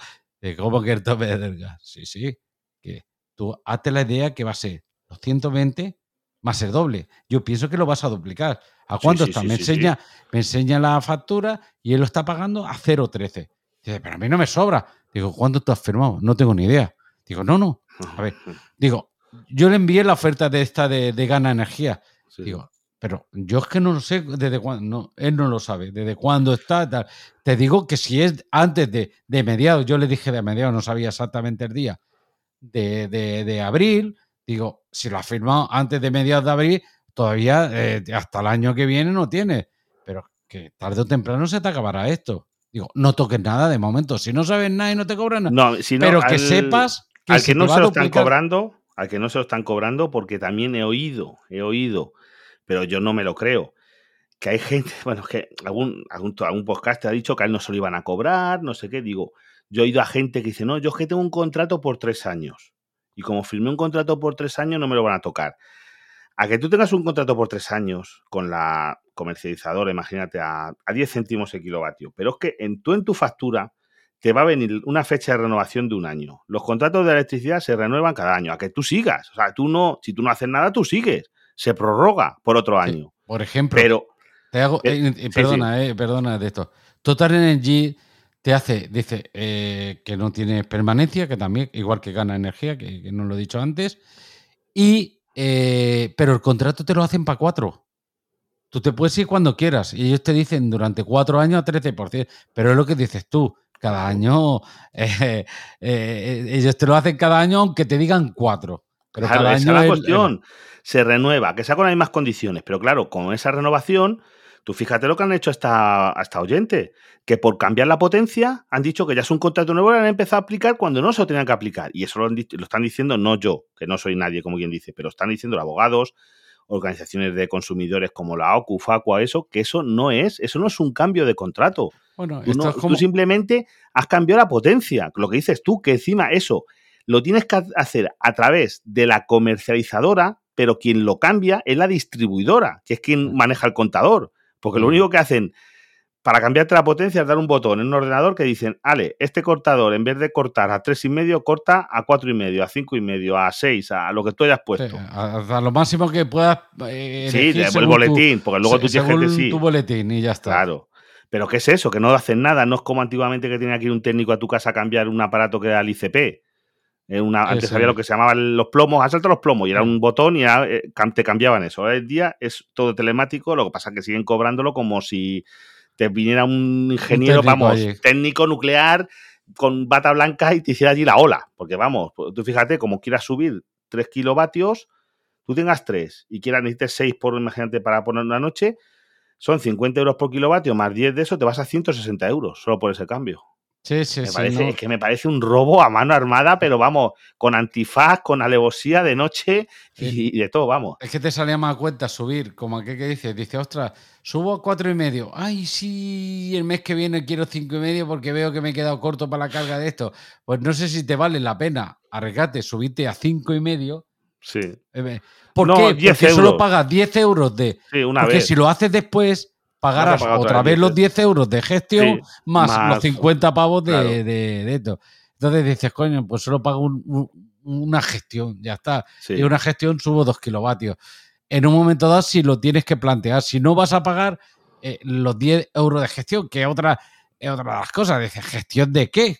¿Cómo que el tope del gas? Sí, sí, que tú hazte la idea que va a ser los 120 más el doble. Yo pienso que lo vas a duplicar. ¿A cuánto está? me, enseña, me enseña la factura y él lo está pagando a 0,13. Dice, pero a mí no me sobra. Digo, ¿cuándo tú has firmado? No tengo ni idea. Digo, no, no. A ver, (laughs) digo, yo le envié la oferta de esta de, Gana Energía. Digo, pero yo es que no lo sé desde cuándo, no, él no lo sabe, desde cuándo está. Te digo que si es antes de, de mediados, yo le dije de mediados, no sabía exactamente el día, de, de, abril, digo, si lo ha firmado antes de mediados de abril, todavía eh, hasta el año que viene no tiene. Pero que tarde o temprano se te acabará esto. Digo, no toques nada de momento. Si no sabes nada y no te cobran nada. No, pero que sepas que al que no se lo están cobrando, al que no se lo están cobrando, porque también he oído, he oído, pero yo no me lo creo. Que hay gente, (laughs) bueno, que algún, algún, algún podcast te ha dicho que a él no se lo iban a cobrar, no sé qué. Digo, yo he oído a gente que dice, no, yo es que tengo un contrato por tres años. Y como firmé un contrato por tres años, no me lo van a tocar. A que tú tengas un contrato por tres años con la comercializadora, imagínate, a, a 10 céntimos el kilovatio, pero es que en, tú en tu factura te va a venir una fecha de renovación de un año. Los contratos de electricidad se renuevan cada año, a que tú sigas. O sea, tú no, si tú no haces nada, tú sigues. Se prorroga por otro año. por ejemplo, pero, te hago, eh, eh, perdona, eh, perdona de esto. Total Energy te hace, dice que no tiene permanencia, que también, igual que gana energía, que, que no lo he dicho antes, y eh, pero el contrato te lo hacen para cuatro. Tú te puedes ir cuando quieras y ellos te dicen durante cuatro años a 13%, pero es lo que dices tú. Cada año, (laughs) eh, eh, ellos te lo hacen cada año aunque te digan cuatro. Pero cada año la cuestión. Se renueva, que sea con las mismas condiciones, pero claro, con esa renovación Tú fíjate lo que han hecho hasta, esta oyente, que por cambiar la potencia han dicho que ya es un contrato nuevo y han empezado a aplicar cuando no se lo tenían que aplicar. Y eso lo, están diciendo no yo, que no soy nadie, como quien dice, pero están diciendo los abogados, organizaciones de consumidores como la OCU, FACUA, eso, que eso no es, eso no es un cambio de contrato. Bueno, tú, simplemente has cambiado la potencia. Lo que dices tú, que encima eso lo tienes que hacer a través de la comercializadora, pero quien lo cambia es la distribuidora, que es quien maneja el contador. Porque lo único que hacen para cambiarte la potencia es dar un botón en un ordenador que dicen, Ale, este cortador, en vez de cortar a tres y medio, corta a cuatro y medio, a cinco y medio, a seis, a lo que tú hayas puesto. a, lo máximo que puedas. Eh, sí, el boletín, porque luego tú tienes que sí. tu boletín y ya está. Claro. Pero ¿qué es eso? Que no hacen nada. No es como antiguamente que tenía que ir un técnico a tu casa a cambiar un aparato que era el ICP. Una, antes había lo que se llamaban los plomos, saltado los plomos, y era un botón y eh, te cambiaban eso. Hoy en día es todo telemático, lo que pasa es que siguen cobrándolo como si te viniera un ingeniero, vamos, técnico nuclear con bata blanca y te hiciera allí la ola. Porque vamos, pues, tú fíjate, como quieras subir 3 kilovatios, tú tengas 3 y quieras necesites 6 por, imagínate, para poner una noche, son 50 euros por kilovatio, más 10 de eso, te vas a 160 euros solo por ese cambio. Sí, sí, sí. Es que me parece un robo a mano armada, pero vamos, con antifaz, con alevosía de noche y, de todo, vamos. Es que te salía más cuenta subir, como aquel que dice, dice, ostras, subo a cuatro y medio. Ay, sí, el mes que viene quiero cinco y medio porque veo que me he quedado corto para la carga de esto. Pues no sé si te vale la pena arriesgarte, subirte a cinco y medio. Sí. Eh, ¿Por qué? Porque solo pagas 10 euros de. Sí, una porque si lo haces después pagarás otra, vez los 10 euros de gestión más, los 50 pavos de, esto. Entonces dices, coño, pues solo pago una gestión, ya está. Y una gestión subo 2 kilovatios. En un momento dado, si lo tienes que plantear, si no vas a pagar eh, los 10 euros de gestión, que otra, es otra de las cosas, dices, ¿gestión de qué?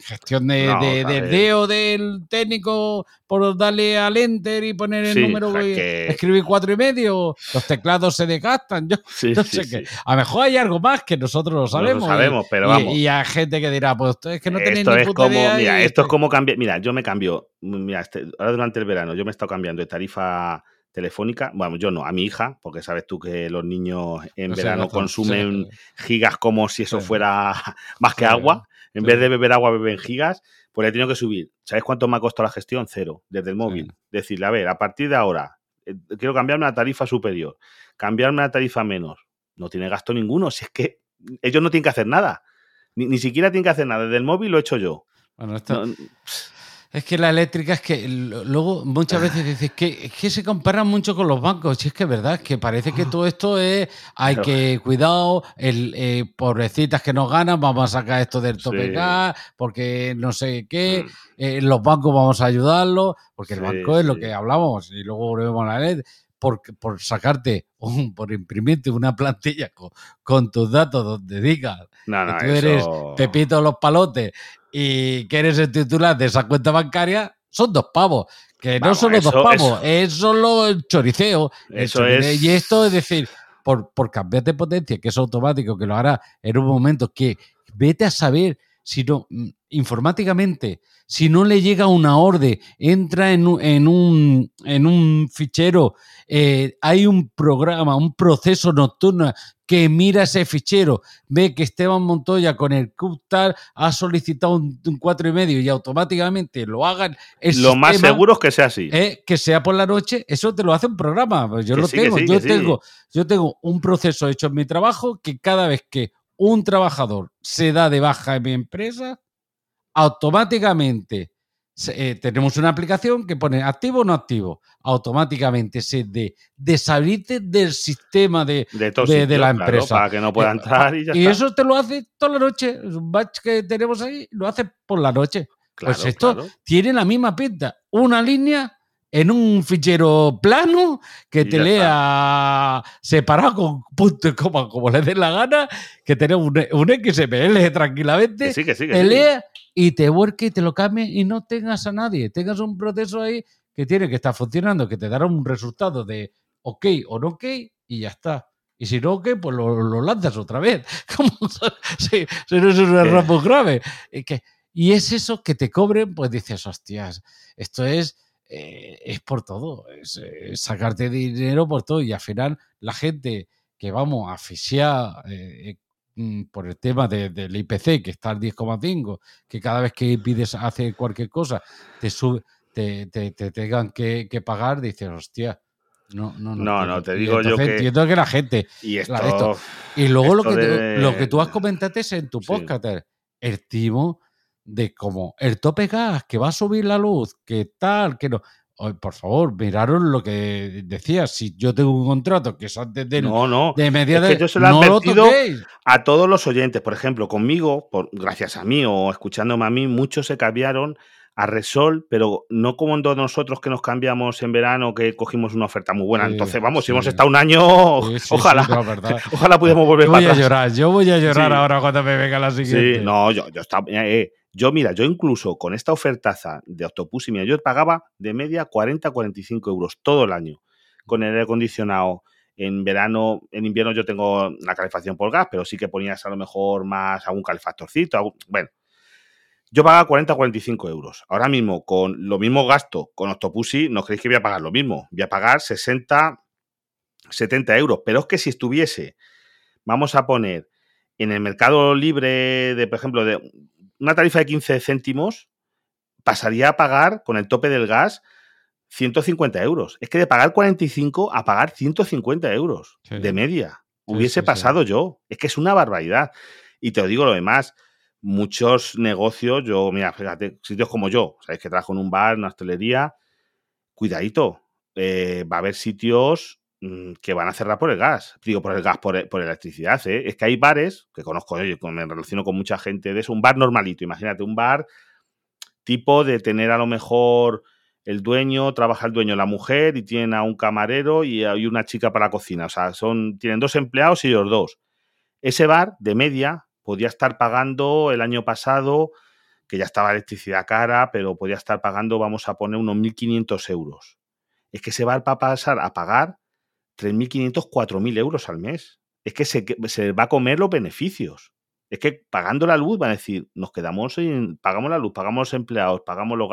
Gestión de, del dedo del técnico por darle al enter y poner el número que... escribir cuatro y medio los teclados se desgastan yo (laughs) no sé qué. a lo mejor hay algo más que nosotros lo sabemos, sabemos y, pero vamos. y, hay gente que dirá pues es que no tenéis esto ni es como mira esto es como cambiar mira yo me cambio mira este, ahora durante el verano yo me he estado cambiando de tarifa telefónica, bueno, yo no, a mi hija, porque sabes tú que los niños en verano consumen gigas como si eso fuera (laughs) más que agua. En vez de beber agua, beben gigas, pues le he tenido que subir. ¿Sabes cuánto me ha costado la gestión? Cero, desde el móvil. Decirle, a ver, a partir de ahora, eh, quiero cambiarme a tarifa superior, cambiarme a tarifa menos. No tiene gasto ninguno, si es que ellos no tienen que hacer nada. Ni, siquiera tienen que hacer nada. Desde el móvil lo he hecho yo. Bueno, esto... Es que la eléctrica es que luego muchas veces dices que, que se comparan mucho con los bancos. Y es que es verdad, que parece que todo esto es. Hay que cuidado, el, eh, pobrecitas que no ganan, vamos a sacar esto del tope porque no sé qué. Mm. Eh, los bancos vamos a ayudarlos, porque el banco es lo que hablamos. Y luego volvemos a la ley. Por, por, sacarte, por imprimirte una plantilla con, tus datos donde digas que tú eres Pepito los palotes y que eres el titular de esa cuenta bancaria, son dos pavos. Que no son los dos pavos, es solo el choriceo. Eso es. Y esto es decir, por, por cambiar de potencia, que es automático, que lo hará en un momento que vete a saber si no, mm, informáticamente, si no le llega una orden, entra en, en, un, en un fichero, eh, hay un programa, un proceso nocturno que mira ese fichero, ve que Esteban Montoya con el CUPTAR ha solicitado un, cuatro y medio y automáticamente lo hagan. lo más seguro es que sea así. Eh, que sea por la noche, eso te lo hace un programa. Pues yo lo tengo. yo, tengo yo tengo un proceso hecho en mi trabajo que cada vez que un trabajador se da de baja en mi empresa, automáticamente eh, tenemos una aplicación que pone activo o no activo. Automáticamente se de, deshabilite del sistema de, de, la empresa. para que no pueda eh, entrar y ya Y eso te lo hace toda la noche. Es un batch que tenemos ahí, lo hace por la noche. pues esto tiene la misma pinta. Una línea en un fichero plano que te lea separado con punto y coma como le dé la gana, que tenga un, un XML tranquilamente, te lea y te worque y te lo cambie y no tengas a nadie, tengas un proceso ahí que tiene que estar funcionando, que te dará un resultado de ok o no ok y ya está. Y si no, ok, pues lo, lanzas otra vez. (laughs) Como si, no es un error muy grave. Y es eso que te cobren, pues dices, hostias, esto es eh, es por todo, es, sacarte dinero por todo y al final la gente que vamos a asfixiar eh, mm, por el tema del IPC que está al 10,5, que cada vez que pides hacer cualquier cosa te sube, te, tengan que, pagar, dices, hostia. No, no, no, no, te digo yo que. Entiendo que la gente. Y, esto, y luego lo que, lo que tú has comentado es en tu podcast, el timo de como el tope gas, que va a subir la luz, que tal, que no. por favor, miraron lo que decía. Si yo tengo un contrato que es antes de, no, no. de media de. yo se lo he advertido a todos los oyentes. Por ejemplo, conmigo, por, gracias a mí o escuchándome a mí, muchos se cambiaron a Resol, pero no como nosotros que nos cambiamos en verano, que cogimos una oferta muy buena. Entonces, vamos, si hemos estado un año, ojalá, (laughs) ojalá pudiéramos volver yo voy a llorar, yo voy a llorar ahora cuando me venga la siguiente. Sí, no, yo, yo estaba, eh, yo, mira, yo incluso con esta ofertaza de Octopus, y mira, yo pagaba de media 40-45 euros todo el año con el aire acondicionado. En verano, en invierno yo tengo la calefacción por gas, pero sí que ponías a lo mejor más algún calefactorcito. bueno, yo pagaba 40-45 euros. Ahora mismo, con lo mismo gasto con Octopussy, no creéis que voy a pagar lo mismo. Voy a pagar 60, 70 euros. Pero es que si estuviese, vamos a poner en el mercado libre de, por ejemplo, de una tarifa de 15 céntimos pasaría a pagar con el tope del gas 150 euros. Es que de pagar 45 a pagar 150 euros de media. Hubiese pasado yo. Es que es una barbaridad. Y te lo digo lo demás. Muchos negocios, yo, mira, fíjate, sitios como yo, sabéis que trabajo en un bar, en una hostelería, cuidadito. Eh, va a haber sitios que van a cerrar por el gas. Digo, por el gas, por, por electricidad. ¿eh? Es que hay bares, que conozco, yo me relaciono con mucha gente de eso, un bar normalito, imagínate, un bar tipo de tener a lo mejor el dueño, trabaja el dueño, la mujer, y tienen a un camarero y hay una chica para la cocina. O sea, son, tienen dos empleados y ellos dos. Ese bar, de media, podía estar pagando el año pasado, que ya estaba electricidad cara, pero podía estar pagando, vamos a poner, unos 1.500 euros. Es que ese bar va a pasar a pagar 3.500, 4.000 euros al mes. Es que se, se, va a comer los beneficios. Es que pagando la luz van a decir, nos quedamos en, pagamos la luz, pagamos los empleados, pagamos los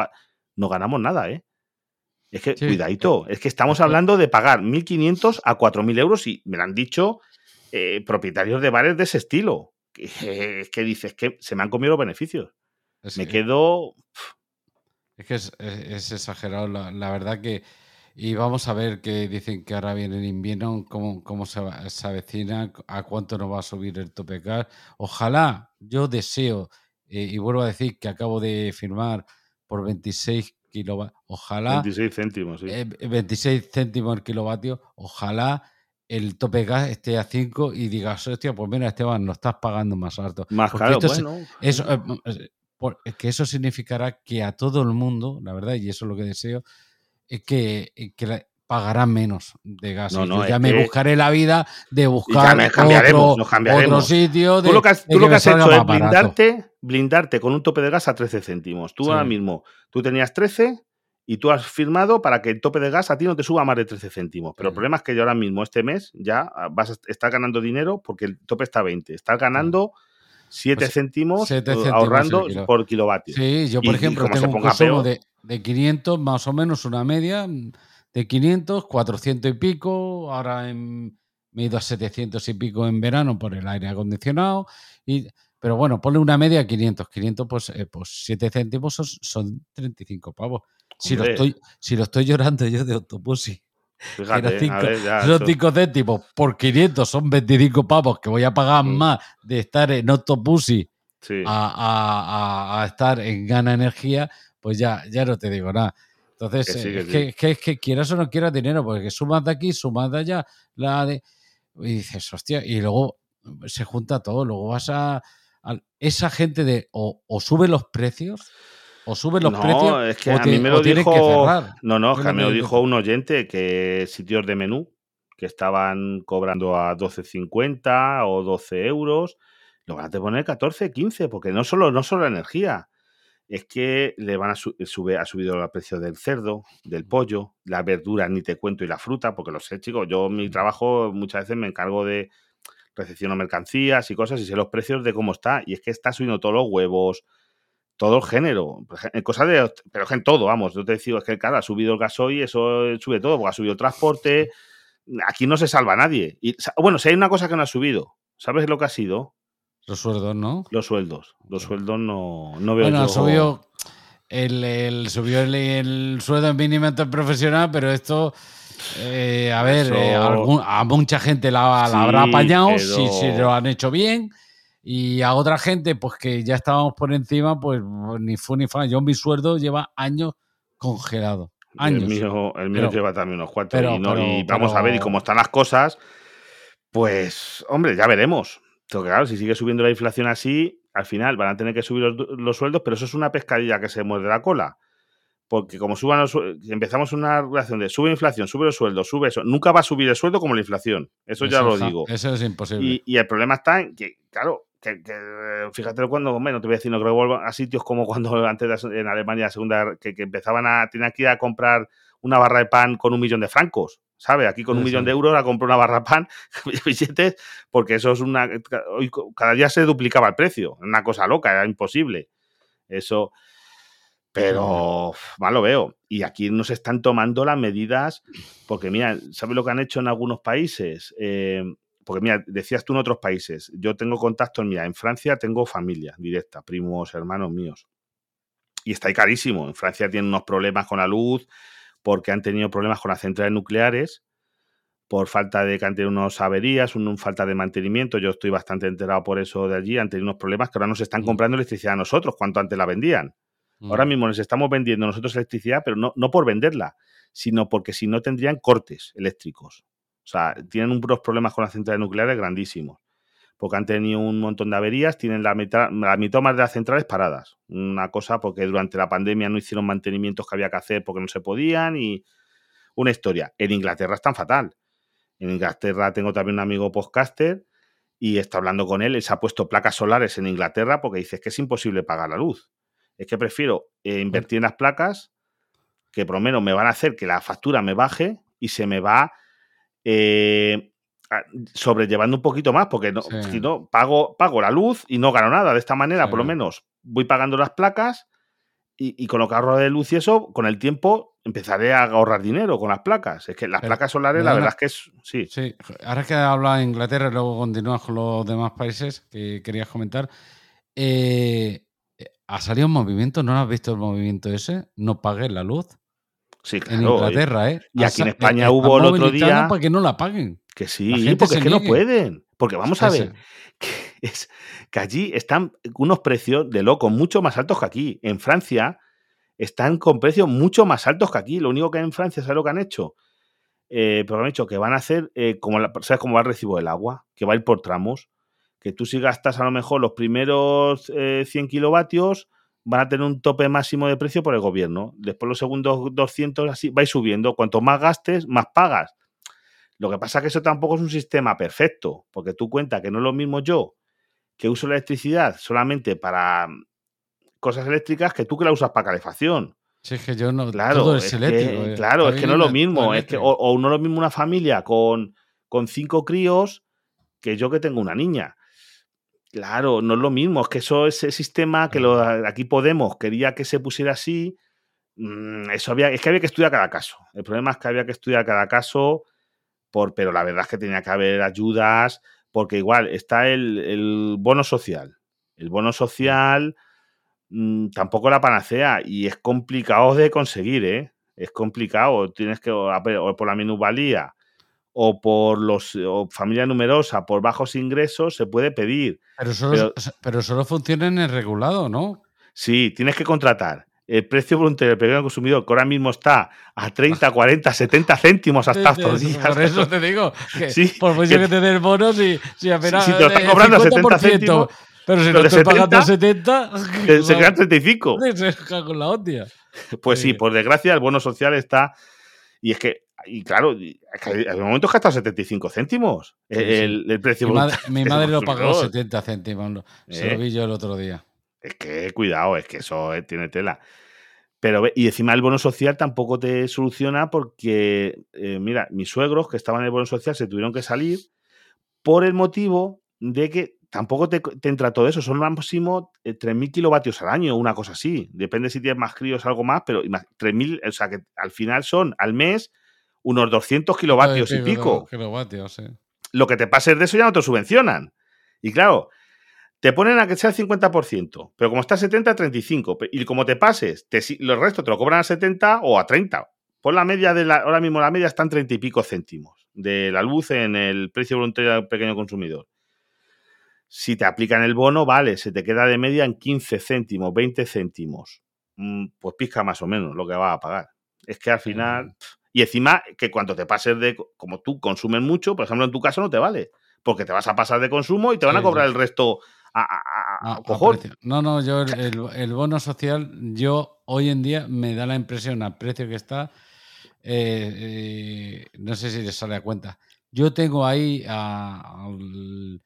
no ganamos nada, ¿eh? Es que, cuidadito, es que estamos hablando de pagar 1.500 a 4.000 euros y me lo han dicho eh, propietarios de bares de ese estilo. Es que, dices que se me han comido los beneficios. me quedo... Es que es, exagerado. la, verdad que y vamos a ver que dicen que ahora viene el invierno, cómo, cómo se, avecina, a cuánto nos va a subir el tope gas. Ojalá, yo deseo, eh, y vuelvo a decir que acabo de firmar por 26 kilovatios. Ojalá. 26 céntimos, sí. 26 céntimos el kilovatio. Ojalá el tope gas esté a 5 y digas, hostia, pues mira, Esteban, lo estás pagando más alto. Más caro, bueno. eso, es que eso significará que a todo el mundo, la verdad, y eso es lo que deseo, es que, que pagarán menos de gas. yo ya me buscaré la vida de buscar otro, otro, sitio. tú lo que has, hecho es blindarte, blindarte con un tope de gas a 13 céntimos. Tú ahora mismo, tú tenías 13 y tú has firmado para que el tope de gas a ti no te suba más de 13 céntimos. Pero el problema es que yo ahora mismo, este mes, ya vas a estar ganando dinero porque el tope está a 20. Estás ganando... 7 pues céntimos, ahorrando por kilovatio. Sí, yo por ejemplo tengo un consumo de, de, 500 más o menos, una media de 500, 400 y pico, ahora en, me he ido a 700 y pico en verano por el aire acondicionado, y, pero bueno, ponle una media de 500, 500 pues, eh, pues 7 céntimos son, 35 pavos. Si lo, estoy, si lo estoy llorando yo de autopusi. Fíjate, 5, son 5 céntimos por 500, son 25 pavos que voy a pagar mm. más de estar en Octopussy a, a, estar en Gana Energía, pues ya, ya no te digo nada. Entonces, es, que, que, quieras o no quieras dinero, porque sumas de aquí, sumas de allá, la de. Y dices, hostia, y luego se junta todo, luego vas a. esa gente de o, sube los precios o sube los precios es que a mí me lo dijo, que. No, no, que me lo dijo un oyente que sitios de menú que estaban cobrando a 12.50 o 12 euros, lo van a poner 14, 15, porque no solo, no solo la energía, es que le van a sube, ha subido el precio del cerdo, del pollo, la verdura, ni te cuento, y la fruta, porque lo sé, chicos. Yo en mi trabajo muchas veces me encargo de recepción o mercancías y cosas y sé los precios de cómo está. Y es que está subiendo todos los huevos, todo el género, cosas de. Pero en todo, vamos. Yo te digo, es que claro, ha subido el gasoil, eso sube todo, porque ha subido el transporte. (laughs) Aquí no se salva nadie. Y, bueno, si hay una cosa que no ha subido, ¿sabes lo que ha sido? Los sueldos, ¿no? Los sueldos. Los sueldos no, no veo Bueno, subió, el, subió el, sueldo mínimo profesional, pero esto... Eh, a ver, eh, a mucha gente la, habrá apañado si, si, lo han hecho bien y a otra gente, pues que ya estábamos por encima, pues ni fu ni fa. Yo mi sueldo lleva años congelado. Años. El mío, el mío lleva también unos cuantos. y, vamos a ver, y cómo están las cosas, pues, hombre, ya veremos claro, si sigue subiendo la inflación así, al final van a tener que subir los, sueldos, pero eso es una pescadilla que se muerde la cola. Porque como suban los, empezamos una relación de sube inflación, sube los sueldos, sube eso, nunca va a subir el sueldo como la inflación. Eso, ya lo digo. Eso es imposible. Y, el problema está en que, claro, que, fíjate cuando, no te voy a decir, no creo que vuelvan a sitios como cuando (laughs) antes en Alemania, segunda, que, empezaban a, tener que ir a comprar una barra de pan con un millón de francos. ¿Sabe? Aquí con un millón de euros la compró una barra pan, (laughs) billetes, porque eso es una. Cada día se duplicaba el precio. Una cosa loca, era imposible. Eso. Pero mal lo veo. Y aquí nos están tomando las medidas, porque mira, ¿sabes lo que han hecho en algunos países? Eh, porque mira, decías tú en otros países, yo tengo contactos, mira, en Francia tengo familia directa, primos, hermanos míos. Y está ahí carísimo. En Francia tienen unos problemas con la luz, porque han tenido problemas con las centrales nucleares, por falta de que han tenido unas averías, un, falta de mantenimiento. Yo estoy bastante enterado por eso de allí. Han tenido unos problemas que ahora nos están mm. comprando electricidad a nosotros, cuanto antes la vendían. Ahora mm. mismo les estamos vendiendo nosotros electricidad, pero no, no por venderla, sino porque si no tendrían cortes eléctricos. O sea, tienen unos problemas con las centrales nucleares grandísimos porque han tenido un montón de averías, tienen la mitad, la mitad más de las centrales paradas. Una cosa porque durante la pandemia no hicieron mantenimientos que había que hacer porque no se podían y una historia. En Inglaterra están fatal. En Inglaterra tengo también un amigo podcaster y está hablando con él, él se ha puesto placas solares en Inglaterra porque dice que es imposible pagar la luz. Es que prefiero eh, invertir en las placas que por lo menos me van a hacer que la factura me baje y se me va eh, sobrellevando un poquito más, porque no, si no, pago, pago la luz y no gano nada. De esta manera, por lo menos, voy pagando las placas y, con lo que ahorro de luz y eso, con el tiempo empezaré a ahorrar dinero con las placas. Es que las placas solares, la verdad es que es. Sí. Sí, ahora que habla de Inglaterra y luego continúas con los demás países que querías comentar. Eh, ha salido un movimiento, ¿no has visto el movimiento ese? No pagues la luz. Sí, claro. En Inglaterra, ¿eh? Y aquí en España hubo el otro día. Para que no la paguen. Que sí, porque es que no pueden. Porque vamos a ver, (laughs) que, es, que allí están unos precios de loco mucho más altos que aquí. En Francia están con precios mucho más altos que aquí. Lo único que hay en Francia, ¿sabes lo que han hecho? Eh, pero han dicho que van a hacer, eh, como ¿sabes cómo va el recibo del agua? Que va a ir por tramos. Que tú si gastas a lo mejor los primeros 100 eh, kilovatios, van a tener un tope máximo de precio por el gobierno. Después los segundos 200 así vais subiendo. Cuanto más gastes, más pagas. Lo que pasa es que eso tampoco es un sistema perfecto, porque tú cuentas que no es lo mismo yo que uso la electricidad solamente para cosas eléctricas que tú que la usas para calefacción. Sí, es que yo no. Claro, es, eléctrico. Eh. claro, es que no es lo mismo. Es que, o, no es lo mismo una familia con, con cinco críos que yo que tengo una niña. Claro, no es lo mismo. Es que eso, ese sistema que lo, aquí Podemos quería que se pusiera así. Mm, eso había, es que había que estudiar cada caso. El problema es que había que estudiar cada caso, por, pero la verdad es que tenía que haber ayudas, porque igual está el, el bono social. El bono social Mm, tampoco la panacea y es complicado de conseguir, ¿eh? Es complicado. Tienes que, o por la minusvalía o por los o familia numerosa, por bajos ingresos, se puede pedir. Pero solo, pero, solo funciona en el regulado, ¿no? Sí, tienes que contratar. El precio voluntario del pequeño consumidor, que ahora mismo está a 30, 40, 70 céntimos hasta estos días. Por eso te digo, (laughs) que por mucho que, te den bonos, si, si apenas. Si, te lo estás cobrando a 70 céntimos. Pero si no estoy pagando 70, (laughs) (laughs) se quedan 35. Se con la hostia. Pues sí, por desgracia, el bono social está. Y es que, y claro, hay momentos que hasta 75 céntimos el, precio. Mi madre, mi madre lo pagó 70 céntimos. Se lo ¿Eh? vi yo el otro día. Es que cuidado, es que eso eh, tiene tela. Pero, y encima el bono social tampoco te soluciona porque, eh, mira, mis suegros que estaban en el bono social se tuvieron que salir por el motivo de que tampoco te, entra todo eso. Son máximo 3.000 eh, kilovatios al año, una cosa así. Depende si tienes más críos, algo más, pero 3.000, o sea que al final son al mes unos 200 kilovatios y pico. Kilovatios. Lo que te pases de eso ya no te subvencionan. Y claro, te ponen a que sea el 50%, pero como está a 70, 35. Y como te pases, te, los restos te lo cobran a 70 o a 30. Por la media de la, ahora mismo la media están 30 y pico céntimos de la luz en el precio voluntario del pequeño consumidor. Si te aplican el bono, vale, se te queda de media en 15 céntimos, 20 céntimos. Mm, pues pizca más o menos lo que vas a pagar. Es que al final. Y encima, que cuando te pases de. Como tú consumes mucho, por ejemplo, en tu caso no te vale. Porque te vas a pasar de consumo y te van a cobrar el resto a, a, No, no, yo (laughs) el, bono social, yo hoy en día me da la impresión al precio que está. Eh, eh, no sé si les sale a cuenta. Yo tengo ahí al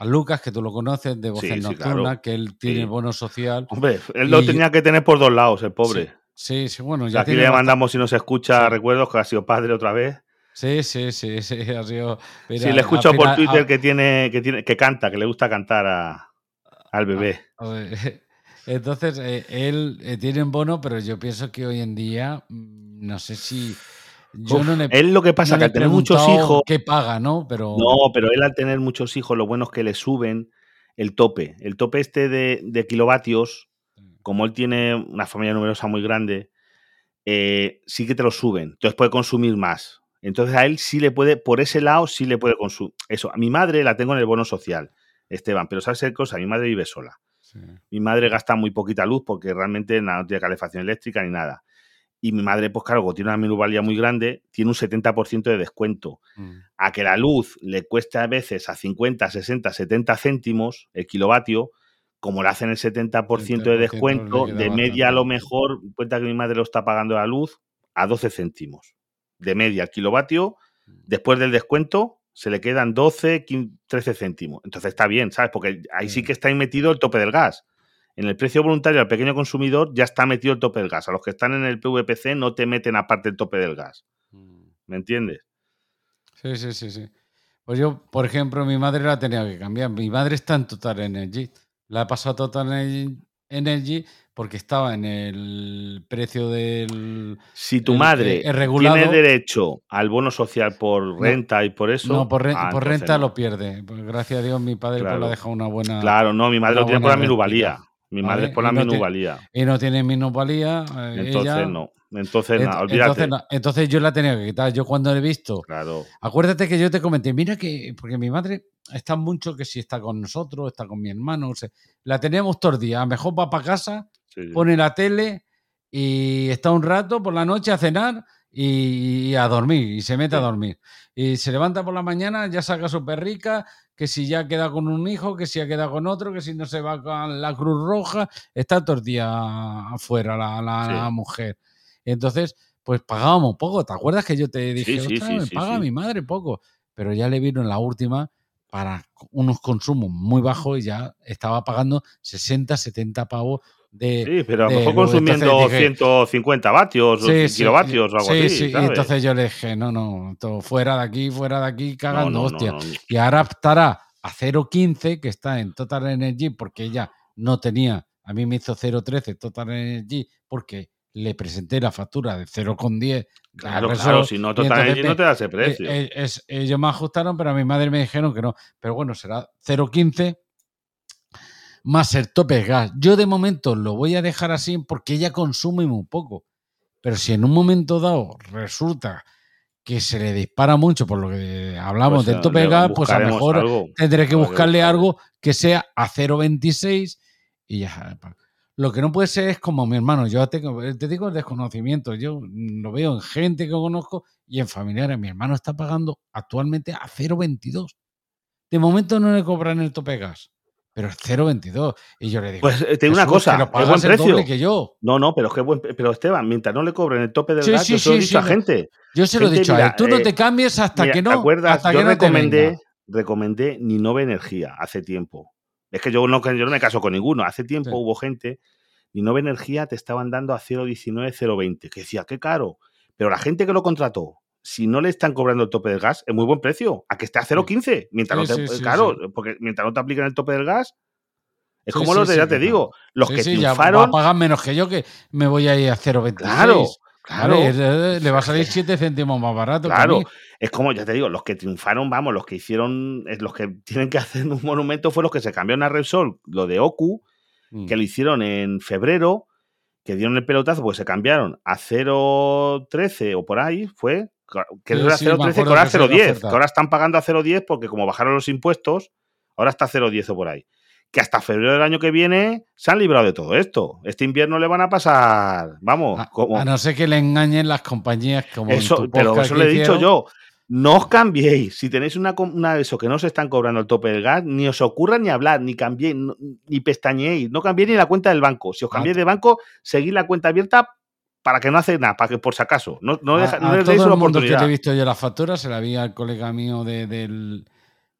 a Lucas, que tú lo conoces, de Voces Nocturna, que él tiene bono social. Hombre, él lo tenía que tener por dos lados, el pobre. Sí, sí, bueno. Ya aquí le mandamos, si nos escucha, recuerdos que ha sido padre otra vez. Sí, sí, sí, (laughs) sí, ha sido. sí, le escucho por Twitter que tiene, que tiene, que canta, que le gusta cantar al bebé. (laughs) Entonces, eh, él eh, tiene un bono, pero yo pienso que hoy en día, mm, no sé si yo no él lo que pasa que al tener muchos hijos. ¿Qué paga, no? Pero... No, pero él al tener muchos hijos, lo bueno es que le suben el tope. El tope este de, kilovatios, como él tiene una familia numerosa muy grande, eh, sí que te lo suben. Entonces puede consumir más. Entonces a él sí le puede, por ese lado, sí le puede consumir. Eso, a mi madre la tengo en el bono social, Esteban, pero ¿sabes qué cosa? Mi madre vive sola. Mi madre gasta muy poquita luz porque realmente no tiene calefacción eléctrica ni nada. Y mi madre, pues claro, tiene una minusvalía muy grande, tiene un 70% de descuento. Mm. A que la luz le cueste a veces a 50, 60, 70 céntimos el kilovatio, como le hacen el 70%, de descuento, de media a lo mejor, cuenta que mi madre lo está pagando la luz a 12 céntimos. De media el kilovatio, mm. después del descuento, se le quedan 12, 13 céntimos. Entonces está bien, ¿sabes? Porque ahí sí que está metido el tope del gas en el precio voluntario al pequeño consumidor ya está metido el tope del gas. A los que están en el PVPC no te meten aparte el tope del gas. Mm. ¿Me entiendes? Sí, sí, sí, sí. Pues yo, por ejemplo, mi madre la tenía que cambiar. Mi madre está en Total Energy. La he pasado a Total Energy porque estaba en el precio del. Si tu madre tiene derecho al bono social por renta y por eso. No, por, ah, renta lo pierde. Pues gracias a Dios, mi padre pues, le ha dejado una buena. Claro, no, mi madre lo tiene por la minusvalía. Mi madre es por la minusvalía. Y no tiene minusvalía. Eh, entonces no. Entonces, nada, olvídate. Entonces, yo la tenía que quitar. Yo cuando he visto. Claro. Acuérdate que yo te comenté, mira que. Porque mi madre está mucho que si está con nosotros, está con mi hermano. la tenemos todos los días. A lo mejor va para casa, pone la tele y está un rato por la noche a cenar y, a dormir, y se mete a dormir. Y se levanta por la mañana, ya saca su perrica, que si ya queda con un hijo, que si ya queda con otro, que si no se va con la Cruz Roja, está todo el día afuera la, la, mujer. Entonces, pues pagábamos poco. ¿Te acuerdas que yo te dije, me paga mi madre poco? Pero ya le vino en la última para unos consumos muy bajos y ya estaba pagando 60, 70 pavos de, sí, pero a lo mejor consumiendo 150 vatios o kilovatios o algo así. Sí, y entonces yo le dije, no, no, todo fuera de aquí, fuera de aquí, cagando, hostia. y ahora estará a 0.15, que está en Total Energy, porque ella no tenía, a mí me hizo 0.13 Total Energy, porque le presenté la factura de 0,10. Claro, claro, si no, Total Energy no te da ese precio. Eh, es, ellos me ajustaron, pero a mi madre me dijeron que no. Pero bueno, será 0,15 más el tope gas. Yo de momento lo voy a dejar así porque ella consume muy poco. Pero si en un momento dado resulta que se le dispara mucho por lo que hablamos pues del tope gas, pues a lo mejor tendré que buscarle algo que sea a 0,26 y ya. Lo que no puede ser es como mi hermano. Yo tengo, te digo el desconocimiento. Yo lo veo en gente que conozco y en familiares. Mi hermano está pagando actualmente a 0,22. De momento no le cobran el tope gas pero es 0,22. Y yo le digo, pues eh, te digo una cosa, es buen precio. Que yo. No, no, pero es que buen, pero Esteban, mientras no le cobren el tope del gas, yo se lo he dicho a gente. Yo se lo he dicho a él, tú no te cambies hasta que no. ¿Te acuerdas? yo recomendé, recomendé Ninove Energía hace tiempo. Es que yo no, yo no me caso con ninguno. Hace tiempo hubo gente, Ninove Energía te estaban dando a 0,19, 0,20, que decía, qué caro. Pero la gente que lo contrató si no le están cobrando el tope del gas, es muy buen precio. A que esté a 0,15. Mientras no te, claro, porque mientras no te apliquen el tope del gas, es como los de, ya te digo, los que triunfaron. pagan menos que yo, que me voy a ir a 0,26. Claro. Claro. le va a salir (laughs) 7 céntimos más barato. Claro, es como, ya te digo, los que triunfaron, vamos, los que hicieron, los que (laughs) tienen que hacer un monumento fue los que se cambiaron a Repsol, lo de Oku, mm. que lo hicieron en febrero, que dieron el pelotazo, pues se cambiaron a 0,13 o por ahí, fue, que era 0,13, que ahora 0,10, que ahora están pagando a 0,10 porque como bajaron los impuestos, ahora está 0,10 o por ahí. Que hasta febrero del año que viene se han librado de todo esto. Este invierno le van a pasar, vamos, a, como... a no ser que le engañen las compañías como eso, pero eso le he dicho yo. No os cambiéis. Si tenéis una, una eso que no se están cobrando el tope del gas, ni os ocurra ni hablar, ni cambiéis, ni pestañeéis. No cambiéis ni la cuenta del banco. Si os cambiéis de banco, seguid la cuenta abierta para que no hace nada, para que por si acaso. No, no, deja, a, no el mundo que le he visto yo las facturas, se la vi al colega mío de,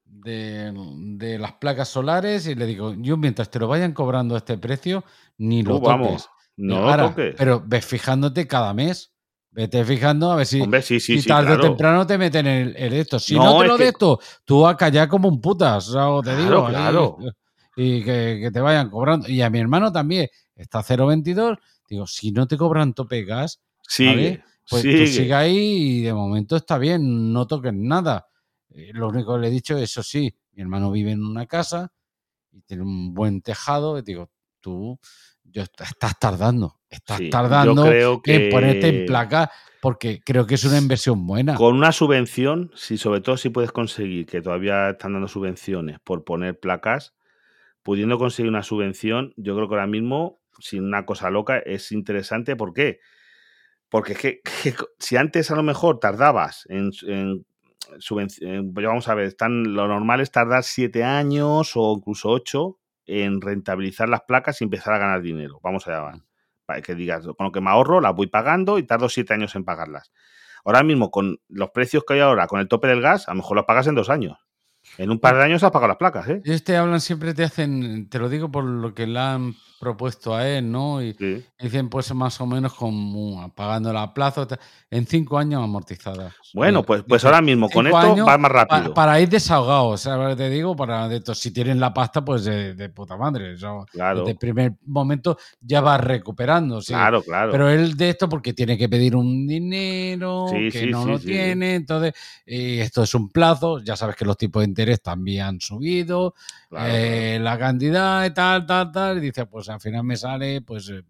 de, las placas solares y le digo, yo mientras te lo vayan cobrando a este precio, ni lo toques. no lo toques. Pero ves fijándote cada mes. Vete fijando a ver si, si tarde o temprano te meten el, el esto. Si no, te lo de esto, tú vas a callar como un putas. O te digo. Claro. Y, que, que, te vayan cobrando. Y a mi hermano también está 0.22 Digo, si no te cobran tope gas, sigue, pues sigue. tú sigue ahí y de momento está bien, no toques nada. Eh, lo único que le he dicho, eso sí, mi hermano vive en una casa y tiene un buen tejado. Y digo, tú yo, estás tardando, estás tardando creo que... en ponerte en placa porque creo que es una inversión buena. Con una subvención, si sobre todo si puedes conseguir, que todavía están dando subvenciones por poner placas, pudiendo conseguir una subvención, yo creo que ahora mismo sin una cosa loca, es interesante. ¿Por qué? Porque es que, (laughs) si antes a lo mejor tardabas en, en, pues vamos a ver, están, lo normal es tardar siete años o incluso ocho en rentabilizar las placas y empezar a ganar dinero. Vamos a llamar. Para que digas, con lo que me ahorro, las voy pagando y tardo siete años en pagarlas. Ahora mismo, con los precios que hay ahora, con el tope del gas, a lo mejor lo pagas en dos años. En un par de años has pagado las placas, ¿eh? Ellos te hablan, siempre te hacen, te lo digo por lo que le han propuesto a él, ¿no? Y dicen, pues más o menos como pagando la plaza, en cinco años amortizadas. Bueno, pues, pues ahora mismo con esto va más rápido. para ir desahogados, ¿sabes? Te digo, para de esto, si tienen la pasta, pues de, puta madre. claro. Desde el primer momento ya va recuperando, ¿sí? Claro, claro. Pero él de esto porque tiene que pedir un dinero que no lo tiene, entonces, y esto es un plazo, ya sabes que los tipos de interés también han subido, eh, la cantidad y tal, tal, tal, y dice, pues al final me sale, pues eh,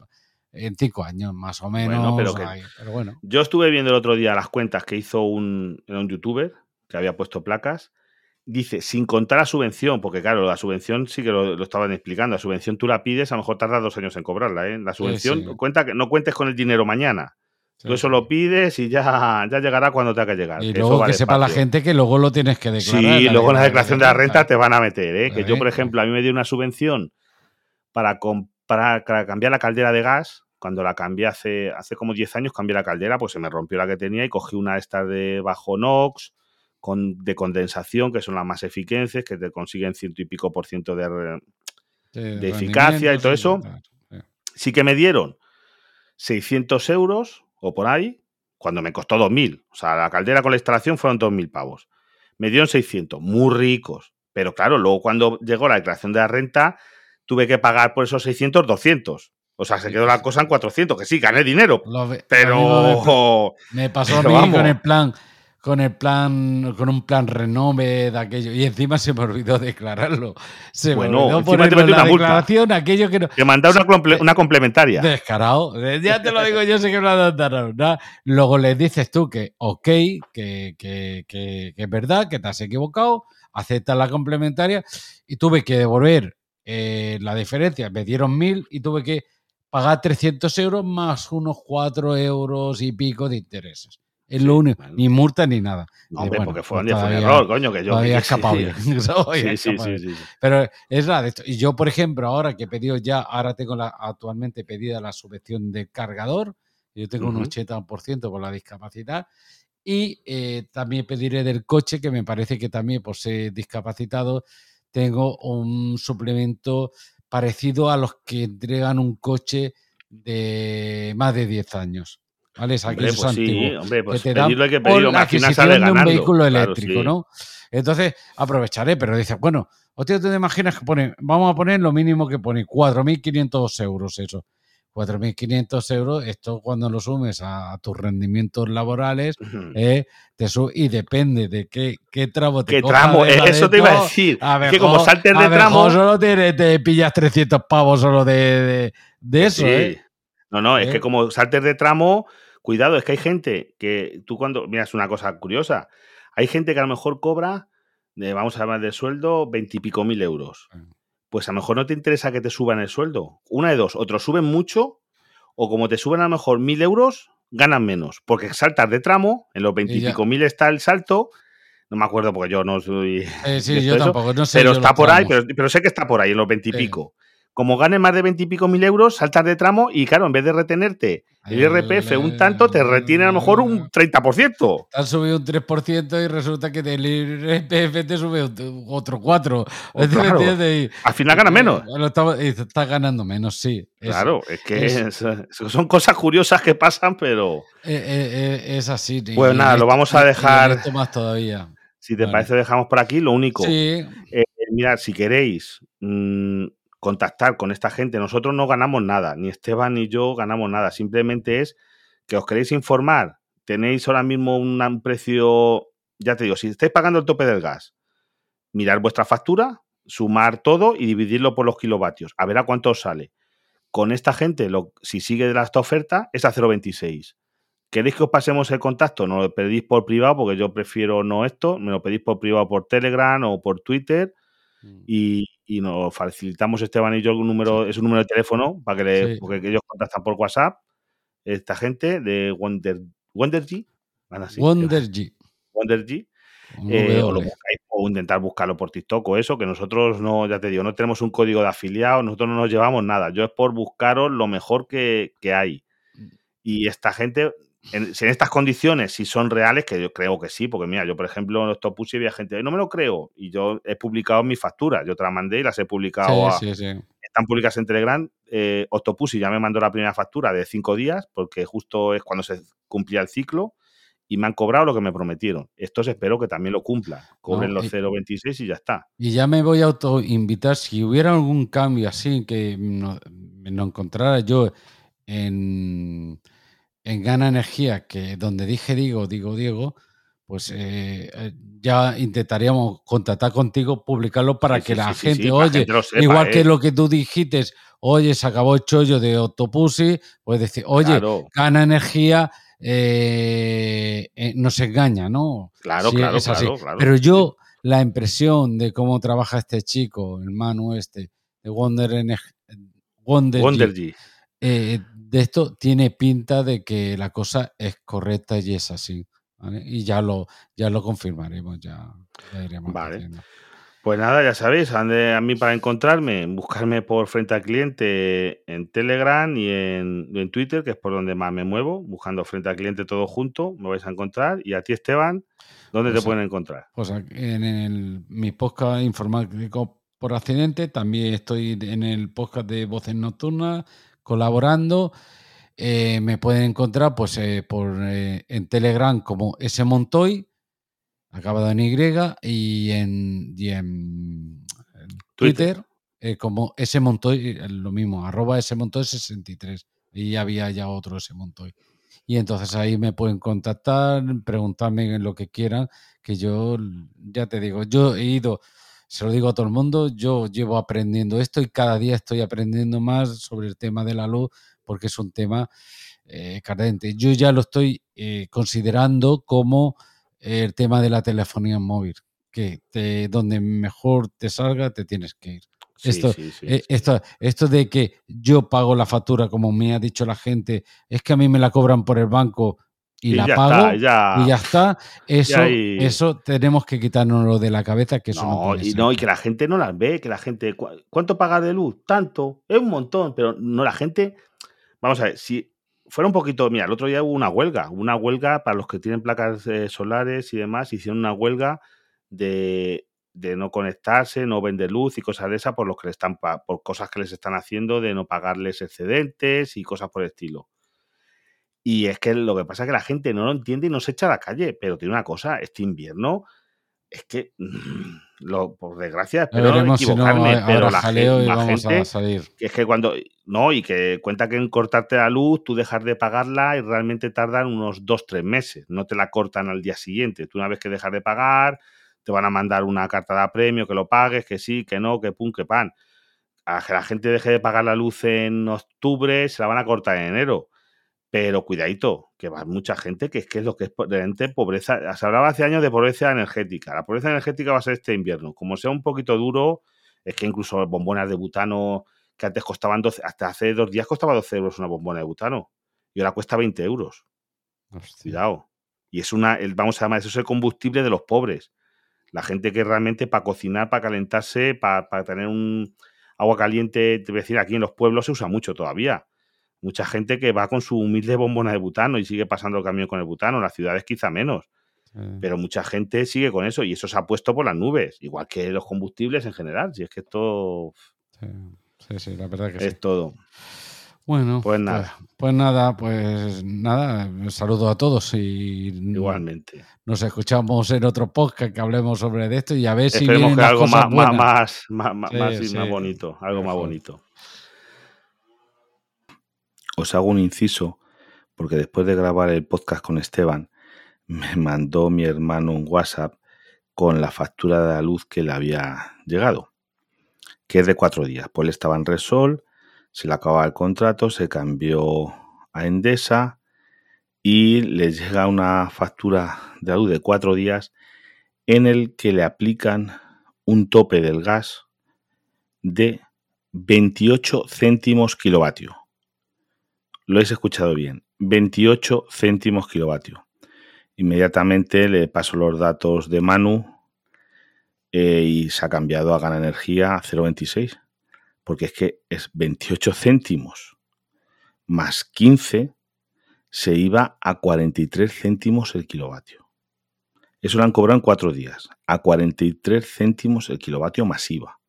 en cinco años más o menos. pero, bueno. Yo estuve viendo el otro día las cuentas que hizo un, un youtuber que había puesto placas. dice, sin contar la subvención, porque claro, la subvención sí que lo, estaban explicando, la subvención tú la pides, a lo mejor tarda dos años en cobrarla, ¿eh? La subvención, cuenta que no cuentes con el dinero mañana. tú eso lo pides y ya, ya llegará cuando tenga que llegar. Y luego que sepa la gente que luego lo tienes que declarar. Sí, luego en la declaración de la renta te van a meter, ¿eh? Que yo, por ejemplo, a mí me dio una subvención para, para cambiar la caldera de gas cuando la cambié hace, hace como 10 años, cambié la caldera, pues se me rompió la que tenía y cogí una esta de bajo NOx, con, de condensación, que son las más eficaces, que te consiguen ciento y pico por ciento de, de eficacia y todo eso. Sí que me dieron 600 euros o por ahí, cuando me costó 2.000. O sea, la caldera con la instalación fueron 2.000 pavos. Me dieron 600, muy ricos. Pero claro, luego cuando llegó la declaración de la renta, tuve que pagar por esos 600, 200. O sea, se quedó la cosa en 400, que sí, gané dinero. pero. (laughs) Me pasó a mí con el plan. Con el plan, con un plan renove de aquello. Y encima se me olvidó declararlo. Se me olvidó poner la declaración aquello que no. Te mandaron una, una, complementaria. Descarado. Ya te lo digo, yo sé que no lo Luego le dices tú que, ok, que, que, que, es verdad, que te has equivocado, aceptas la complementaria y tuve que devolver eh, la diferencia. Me dieron mil y tuve que pagar 300 euros más unos 4 euros y pico de intereses. Es lo único, ni multa ni nada. No, hombre, porque fue, un error, coño, que yo. Todavía escapable. Sí, (laughs) sí, sí, Pero es la de esto. Y yo, por ejemplo, ahora que he pedido ya, ahora tengo la, actualmente pedida la subvención de cargador, yo tengo un 80% por la discapacidad. Y eh, también pediré del coche, que me parece que también por ser discapacitado tengo un suplemento parecido a los que entregan un coche de más de 10 años. ¿Vale? Es hombre, pues sí, hombre, pues que te dan que la adquisición de un vehículo eléctrico, ¿no? Entonces aprovecharé, pero dices, bueno, hostia, te imaginas que pone, vamos a poner lo mínimo que pone, 4.500 euros eso. 4.500 euros, esto cuando lo sumes a, tus rendimientos laborales, eh, te y depende de qué, qué tramo te ¿Qué tramo? Eso te iba a decir. que como saltes de tramo. solo te, pillas 300 pavos solo de, eso, ¿eh? No, no, es que ¿Eh? como saltes de tramo, cuidado, es que hay gente que tú cuando. Mira, es una cosa curiosa. Hay gente que a lo mejor cobra, vamos a hablar de sueldo, veintipico mil euros pues a lo mejor no te interesa que te suban el sueldo. Una de dos, otros suben mucho, o como te suben a lo mejor mil euros, ganan menos. Porque saltas de tramo, en los veintipico mil está el salto. No me acuerdo porque yo no soy. Eh, sí, yo tampoco, no sé. Pero está por ahí, pero, sé que está por ahí, en los veintipico como gane más de veintipico mil euros, saltas de tramo y claro, en vez de retenerte el IRPF un tanto, te retiene a lo mejor un 30%. Te has subido un 3% y resulta que del IRPF te sube otro 4%. (laughs) Al final gana menos. Estás ganando menos, sí. claro, es que son cosas curiosas que pasan, pero... Eh, eh, eh, es así. Pues nada, lo vamos a dejar... más todavía. Si te parece, dejamos por aquí. Lo único, sí. mirad, si queréis... Mm, contactar con esta gente. Nosotros no ganamos nada, ni Esteban ni yo ganamos nada. Simplemente es que os queréis informar. Tenéis ahora mismo un precio, ya te digo, si estáis pagando el tope del gas, mirar vuestra factura, sumar todo y dividirlo por los kilovatios. A ver a cuánto os sale. Con esta gente, lo, si sigue de esta oferta, es a 0,26. ¿Queréis que os pasemos el contacto? No lo pedís por privado, porque yo prefiero no esto. Me lo pedís por privado por Telegram o por Twitter. Mm. Y, y nos facilitamos Esteban y yo un número, es un número de teléfono para que, le, porque ellos contactan por WhatsApp. Esta gente de Wonder, Wondergy. Wondergy. Wondergy. Eh, o, lo o intentar buscarlo por TikTok o eso, que nosotros no, ya te digo, no tenemos un código de afiliado, nosotros no nos llevamos nada. Yo es por buscaros lo mejor que, que hay. Mm. Y esta gente, en, estas condiciones, si son reales, que yo creo que sí, porque mira, yo por ejemplo en Octopussy había gente, no me lo creo, y yo he publicado mis facturas, yo te las mandé y las he publicado. Están publicadas en Telegram. Eh, Octopussy ya me mandó la primera factura de cinco días, porque justo es cuando se cumplía el ciclo, y me han cobrado lo que me prometieron. Estos espero que también lo cumplan, cobren los 0,26 y ya está. Y ya me voy a autoinvitar, si hubiera algún cambio así, que no, no encontrara yo en en Gana Energía, que donde dije digo, digo Diego, pues eh, eh, ya intentaríamos contactar contigo, publicarlo para que la gente, oye, igual que ¿eh? lo que tú dijiste, oye, se acabó el chollo de Octopussy, pues decir, oye, Gana Energía nos engaña, ¿no? Claro, claro, claro, Pero yo la impresión de cómo trabaja este chico, el Manu este, de Wonder, Wonder, eh, de esto tiene pinta de que la cosa es correcta y es así. Y ya lo, ya lo confirmaremos, ya, iremos. Vale. Pues nada, ya sabéis, a mí para encontrarme, buscarme por frente al cliente en Telegram y en, Twitter, que es por donde más me muevo, buscando frente al cliente todo junto, me vais a encontrar. Y a ti, Esteban, ¿dónde te pues pueden encontrar? Pues en el, mi podcast informático por accidente, también estoy en el podcast de Voces Nocturnas colaborando. Eh, me pueden encontrar pues eh, por, eh, en Telegram como S Montoy acabado en Y, y en, en, Twitter, como ese Montoy, lo mismo, arroba ese Montoy 63. Y había ya otro ese Montoy. Y entonces ahí me pueden contactar, preguntarme en lo que quieran, que yo, ya te digo, yo he ido, se lo digo a todo el mundo, yo llevo aprendiendo esto y cada día estoy aprendiendo más sobre el tema de la luz, porque es un tema eh, cardente. Yo ya lo estoy considerando como el tema de la telefonía móvil, que te, donde mejor te salga te tienes que ir. esto, eh, esto, esto de que yo pago la factura, como me ha dicho la gente, es que a mí me la cobran por el banco y, la pago y ya está. Eso, eso tenemos que quitárnoslo de la cabeza, que eso no, y no, y que la gente no las ve, que la gente, ¿cuánto paga de luz? Tanto, es un montón, pero no la gente, vamos a ver, si fuera un poquito, mira, el otro día hubo una huelga, una huelga para los que tienen placas eh, solares y demás, hicieron una huelga de, no conectarse, no vender luz y cosas de esas por los que le están por cosas que les están haciendo de no pagarles excedentes y cosas por el estilo. Y es que lo que pasa es que la gente no lo entiende y no se echa a la calle, pero tiene una cosa, este invierno es que (clears throat) lo, por desgracia, espero no equivocarme, pero la gente, que es que cuando no, y que cuenta que en cortarte la luz, tú dejas de pagarla y realmente tardan unos dos, tres meses. No te la cortan al día siguiente. Tú una vez que dejas de pagar, te van a mandar una carta de apremio, que lo pagues, que sí, que no, que pum, que pan. A que la gente deje de pagar la luz en octubre, se la van a cortar en enero. Pero cuidadito, que va mucha gente que es que es lo que es realmente pobreza. Se hablaba hace años de pobreza energética. La pobreza energética va a ser este invierno. Como sea un poquito duro, es que incluso bombonas de butano que antes costaban 12, hasta hace dos días costaba 12 euros una bombona de butano. Y ahora cuesta 20 euros. Cuidado. Y es una, vamos a llamar, eso es el combustible de los pobres. La gente que realmente para cocinar, para calentarse, para, para tener un agua caliente, te voy a decir, aquí en los pueblos se usa mucho todavía mucha gente que va con su humilde bombona de butano y sigue pasando el camión con el butano, las ciudades quizá menos. Pero mucha gente sigue con eso y eso se ha puesto por las nubes, igual que los combustibles en general. Si es que esto. Sí, sí, la verdad que es todo. Bueno, pues nada. Pues, pues, nada, pues nada, saludo a todos y igualmente. Nos escuchamos en otro podcast que hablemos sobre esto y a ver si que algo más, más, más, más, bonito, algo más bonito os hago un inciso, porque después de grabar el podcast con Esteban, (laughs) me mandó mi hermano un WhatsApp con la factura de la luz que le había llegado, que es de cuatro días. Pues él estaba en Resol, se le acababa el contrato, se cambió a Endesa y le llega una factura de la luz de cuatro días en el que le aplican un tope del gas de 28 céntimos kilovatio lo habéis escuchado bien, 28 céntimos kilovatio. Inmediatamente le paso los datos de Manu eh, y se ha cambiado a Gana Energía a 0,26, porque es que es 28 céntimos más 15 se iba a 43 céntimos el kilovatio. Eso lo han cobrado en cuatro días, a 43 céntimos el kilovatio masiva.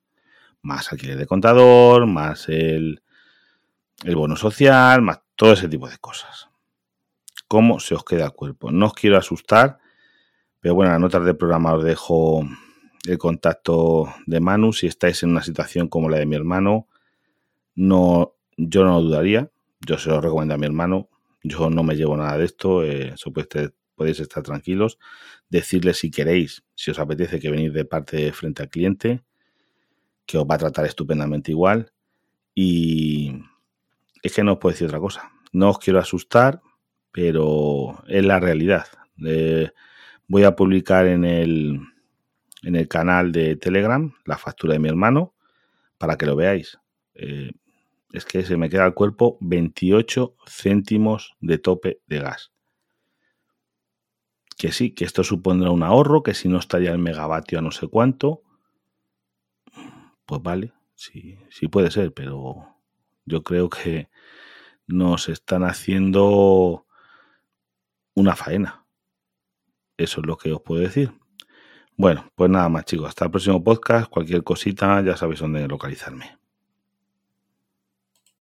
Más alquiler de contador, más el, el bono social, más todo ese tipo de cosas. ¿Cómo se os queda el cuerpo? No os quiero asustar, pero bueno, en las notas del programa os dejo el contacto de Manu. Si estáis en una situación como la de mi hermano, no, yo no dudaría. Yo se lo recomiendo a mi hermano. Yo no me llevo nada de esto. Eh, podéis estar tranquilos. Decirle si queréis, si os apetece que venís de parte frente al cliente, que os va a tratar estupendamente igual. Y, es que no os puedo decir otra cosa. No os quiero asustar, pero es la realidad. Voy a publicar en el en el canal de Telegram la factura de mi hermano para que lo veáis. Eh, es que se me queda el cuerpo 28 céntimos de tope de gas. Que sí, que esto supondrá un ahorro, que si no estaría el megavatio a no sé cuánto, pues vale, sí, sí puede ser, pero yo creo que nos están haciendo una faena. Eso es lo que os puedo decir. Bueno, pues nada más chicos, hasta el próximo podcast. Cualquier cosita ya sabéis dónde localizarme.